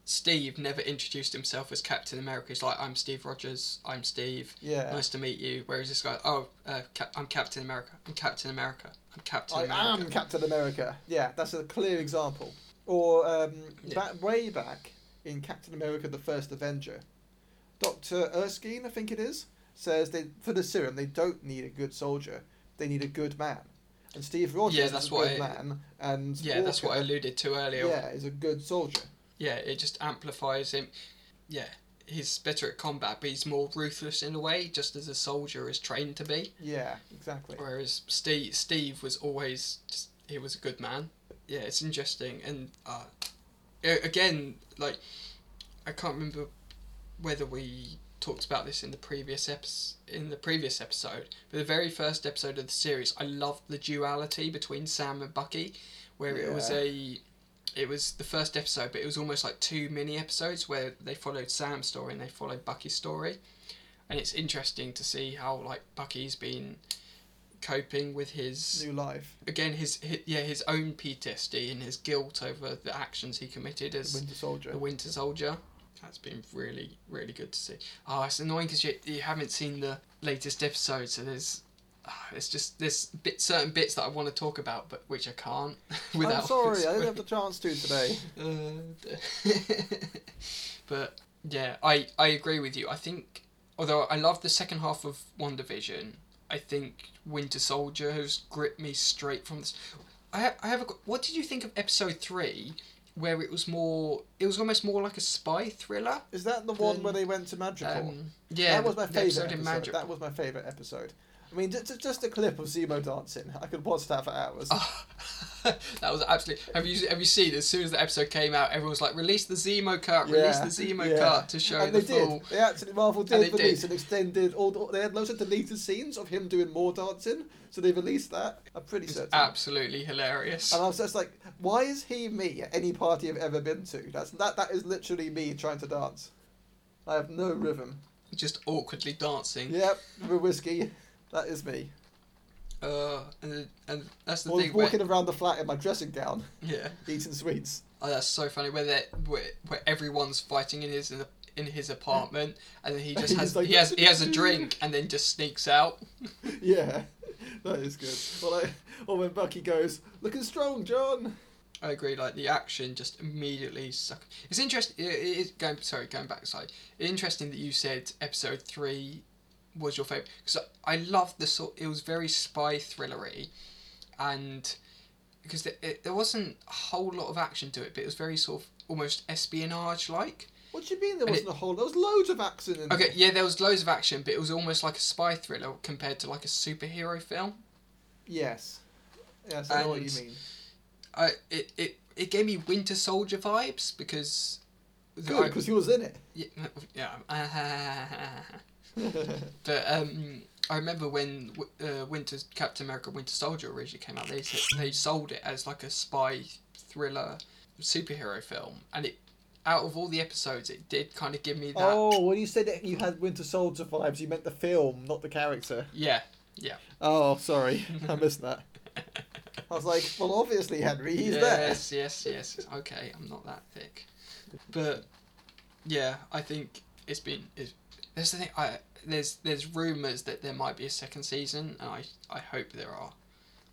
Steve never introduced himself as Captain America. He's like, I'm Steve Rogers. I'm Steve. Yeah. Nice to meet you. Whereas this guy, oh, uh, Cap- I'm Captain America. I'm Captain America. I'm Captain I America. am Captain America. Yeah, that's a clear example. Or um, Yeah. back way back in Captain America: The First Avenger, Doctor Erskine, I think it is, says they for the serum they don't need a good soldier, they need a good man. and Steve Rogers Yeah, is that's a what good I- man, and Yeah, that's what I alluded to earlier. yeah, is a good soldier. yeah, it just amplifies him. Yeah, he's better at combat, but he's more ruthless in a way, just as a soldier is trained to be. Yeah, exactly. Whereas Steve, Steve was always just he was a good man. Yeah, it's interesting, and uh, again, like I can't remember whether we talked about this in the previous episode. In the previous episode, but the very first episode of the series, I loved the duality between Sam and Bucky, where it was a. It was the first episode, but it was almost like two mini episodes where they followed Sam's story and they followed Bucky's story, and it's interesting to see how like Bucky's been coping with his New life, again his, his yeah his own PTSD and his guilt over the actions he committed as Winter Soldier. the Winter Soldier. That's been really really good to see. Oh, it's annoying because you, you haven't seen the latest episode, so there's it's just there's bit certain bits that I want to talk about, but which I can't without. I'm sorry, I didn't have the chance to today. Uh, but yeah, I I agree with you. I think although I love the second half of WandaVision, I think Winter Soldier has gripped me straight from this. I ha- I have a. What did you think of episode three, where it was more? It was almost more like a spy thriller. Is that the one where they went to Madripoor? Um, yeah, that was my favorite episode episode. That was my favorite episode. I mean, just, just a clip of Zemo dancing. I could watch that for hours. Oh, that was absolutely. Have you have you seen? As soon as the episode came out, everyone was like, "Release the Zemo cut! Release the Zemo yeah. cut!" to show and the they full. did. They actually Marvel And did they release did. an extended. All all- they had loads of deleted scenes of him doing more dancing, so they released that. I'm pretty It's certain. absolutely hilarious. and I was just like, why is he me at any party I've ever been to? That's that. That is literally me trying to dance. I have no rhythm. Just awkwardly dancing. Yep, with whiskey. That is me. Uh, and, and that's the Or thing. Where, walking around the flat in my dressing gown, yeah. eating sweets. Oh, that's so funny. Where they where, where everyone's fighting in his in his apartment, and then he just has like- he has he has a drink, and then just sneaks out. Yeah, that is good. Or, like, or when Bucky goes, looking strong, John. I agree. Like the action just immediately suck. It's interesting. It, it is going. Sorry, going back. Sorry. Interesting that you said episode three was your favorite because I, I loved the sort. It was very spy thrillery, and because there, it, there wasn't a whole lot of action to it, but it was very sort of almost espionage like. What do you mean there And wasn't a whole? There was loads of action in Okay, yeah, there was loads of action, but it was almost like a spy thriller compared to like a superhero film. Yes. Yes, I know what you mean. I it, it, it gave me Winter Soldier vibes because. Good, because he was in it. yeah, yeah. but um, I remember when uh, Winter Captain America Winter Soldier originally came out, they said, they sold it as like a spy thriller superhero film, and it out of all the episodes, it did kind of give me that. Oh, when you said that you had Winter Soldier vibes, you meant the film, not the character. Yeah, yeah. Oh, sorry, I missed that. I was like, well, obviously, Henry, he's there. yes, yes, yes. Okay, I'm not that thick, but yeah, I think it's been. It's, there's the thing. I there's there's rumors that there might be a second season, and I I hope there are.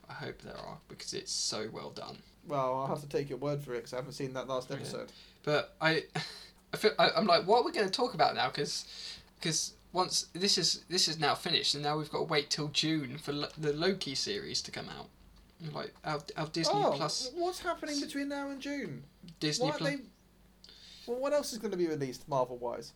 I hope there are because it's so well done. Well, I'll have to take your word for it because I haven't seen that last Yeah. episode. But I, I feel I, I'm like, what are we going to talk about now? Because, because once this is this is now finished, and now we've got to wait till June for the Loki series to come out. Like our, our Disney oh, Plus, what's happening between now and June? Disney Plus. they... Well, what else is going to be released Marvel-wise?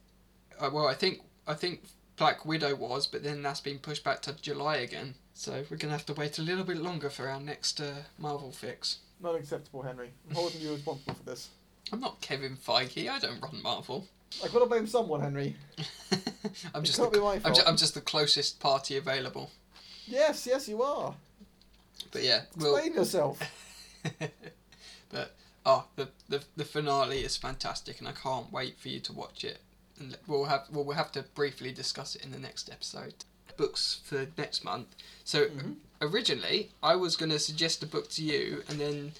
Uh, well, I think I think Black Widow was, but then that's been pushed back to July again. So we're gonna have to wait a little bit longer for our next uh, Marvel fix. Not acceptable, Henry. I'm holding you responsible for this. I'm not Kevin Feige. I don't run Marvel. I've got to blame someone, Henry. I'm just can't the, be my I'm, ju- I'm just the closest party available. Yes, yes, you are. But yeah, we'll. Explain yourself. but oh, the, the the finale is fantastic, and I can't wait for you to watch it. And we'll have well, we'll have to briefly discuss it in the next episode. Books for next month. So Mhm. originally, I was going to suggest a book to you, and then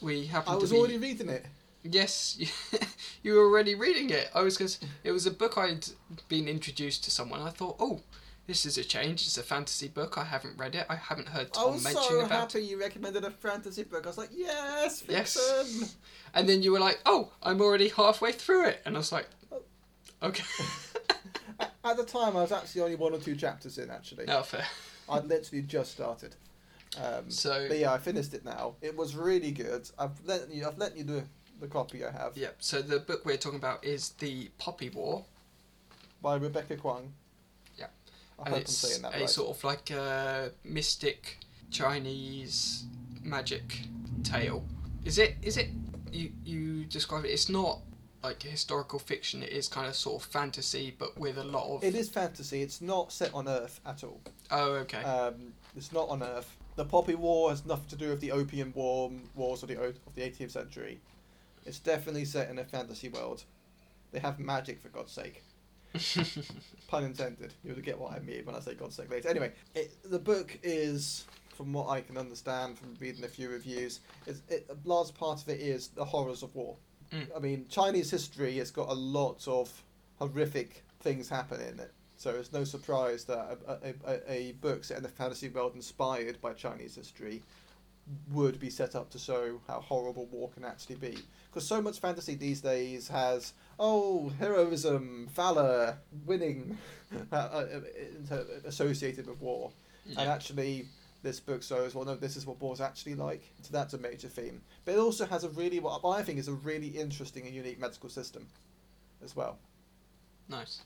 we happened I was be. already reading it. Yes, you were already reading it. I was because it was a book I'd been introduced to someone. I thought, oh, this is a change. It's a fantasy book. I haven't read it. I haven't heard Tom was mention so about happy you recommended a fantasy book. I was like, yes, Yes. And then you were like, "Oh, I'm already halfway through it," and I was like, "Okay." At the time, I was actually only one or two chapters in. Actually, no fair. I'd literally just started. Um, So but yeah, I finished it now. It was really good. I've lent you. I've lent you the the copy I have yeah, so the book we're talking about is the Poppy War, by Rebecca Kuang. Yeah. I and hope I'm it's saying that a right. sort of like a mystic Chinese magic tale. Is it? Is it? You you describe it. It's not like historical fiction. It is kind of sort of fantasy, but with a lot of. It is fantasy. It's not set on Earth at all. Oh, okay. Um, it's not on Earth. The Poppy War has nothing to do with the Opium War wars of the of the 18th century. It's definitely set in a fantasy world. They have magic for God's sake. Pun intended. You'll get what I mean when I say God's sake later. Anyway, it, the book is, from what I can understand from reading a few reviews, is it, a large part of it is the horrors of war. Mm. I mean, Chinese history has got a lot of horrific things happen in it. So it's no surprise that a, a, a, a book set in a fantasy world inspired by Chinese history would be set up to show how horrible war can actually be. Because so much fantasy these days has, oh, heroism, valor, winning, uh, uh, uh, associated with war. And actually, this book shows, well, no, this is what war's actually like. So that's a major theme. But it also has a really, what I think is a really interesting and unique medical system as well. Nice.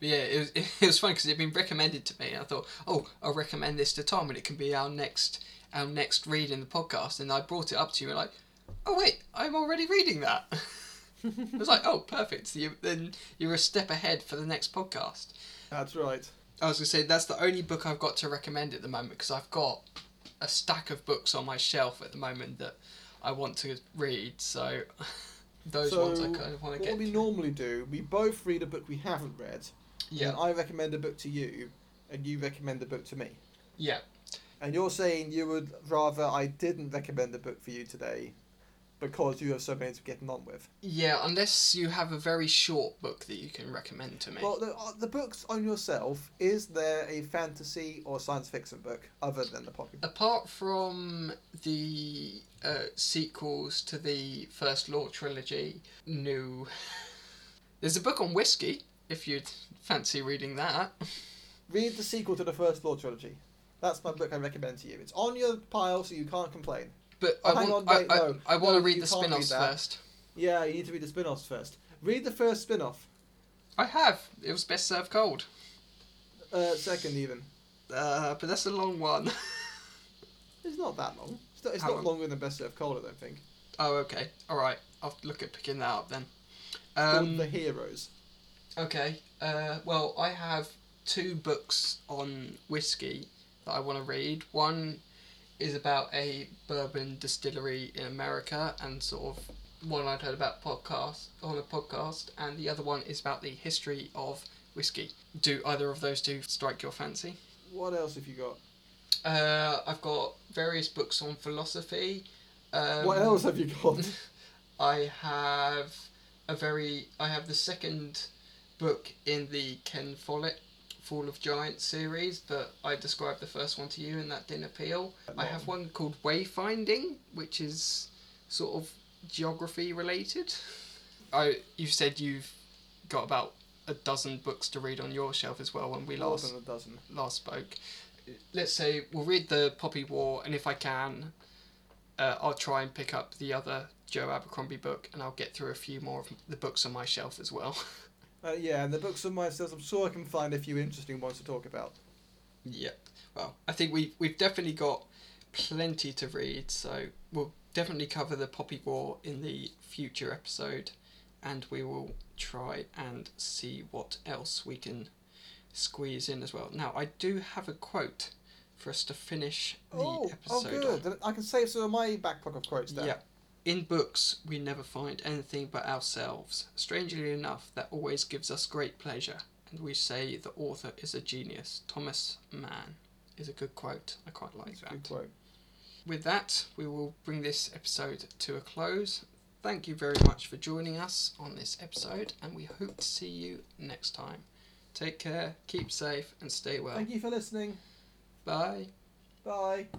But yeah, it was, it was fun because it had been recommended to me. I thought, oh, I'll recommend this to Tom, and it can be our next our next read in the podcast. And I brought it up to you, and like, oh wait, I'm already reading that. I was like, oh, perfect. So you, then you're a step ahead for the next podcast. That's right. I was gonna say that's the only book I've got to recommend at the moment because I've got a stack of books on my shelf at the moment that I want to read. So those so, ones I kind of want to what get. we to. normally do, we both read a book we haven't read. Yeah, And I recommend a book to you, and you recommend a book to me. yeah. And you're saying you would rather I didn't recommend a book for you today because you have so many to get on with. Yeah, unless you have a very short book that you can recommend to me. Well, the, uh, the books on yourself, is there a fantasy or science fiction book other than the Poppy? Apart from the uh, sequels to the First Law trilogy, no. There's a book on whiskey, if you'd fancy reading that. Read the sequel to the First Law trilogy. That's my book I recommend to you. It's on your pile, so you can't complain. But Oh, I want, on, I, wait, I, no. I want No, to read the spin offs first. Yeah, you need to read the spin-offs first. Read the first spin-off. I have. It was best served cold. Uh, second even. Uh, but that's a long one. It's not that long. It's not, it's not longer than Best Served Cold, I don't think. oh, okay. Alright. I'll look at picking that up then. Called Um, the Heroes. Okay. Uh, well, I have two books on whiskey that I want to read. One is about a bourbon distillery in America and sort of one I'd heard about podcast on a podcast, and the other one is about the history of whiskey. Do either of those two strike your fancy? What else have you got? Uh, I've got various books on philosophy. Um, what else have you got? I have a very. I have the second book in the Ken Follett Fall of Giants series, but I described the first one to you and that didn't appeal. I have one called Wayfinding, which is sort of geography related. I you said you've got about a dozen books to read on your shelf as well when we More last than a dozen. last spoke. Let's say we'll read the Poppy War, and if I can, uh, I'll try and pick up the other Joe Abercrombie book, and I'll get through a few more of the books on my shelf as well. Uh, yeah, and the books of myself, I'm sure I can find a few interesting ones to talk about. Yeah. Well, I think we've we've definitely got plenty to read, so we'll definitely cover the Poppy War in the future episode, and we will try and see what else we can squeeze in as well. Now, I do have a quote for us to finish the oh, oh, episode. on. good. Then I can save some of my back pocket of quotes there. Yeah. In books, we never find anything but ourselves. Strangely enough, that always gives us great pleasure, and we say the author is a genius. Thomas Mann is a good quote. I quite like That's that. With that, we will bring this episode to a close. Thank you very much for joining us on this episode, and we hope to see you next time. Take care, keep safe, and stay well. Thank you for listening. Bye. Bye.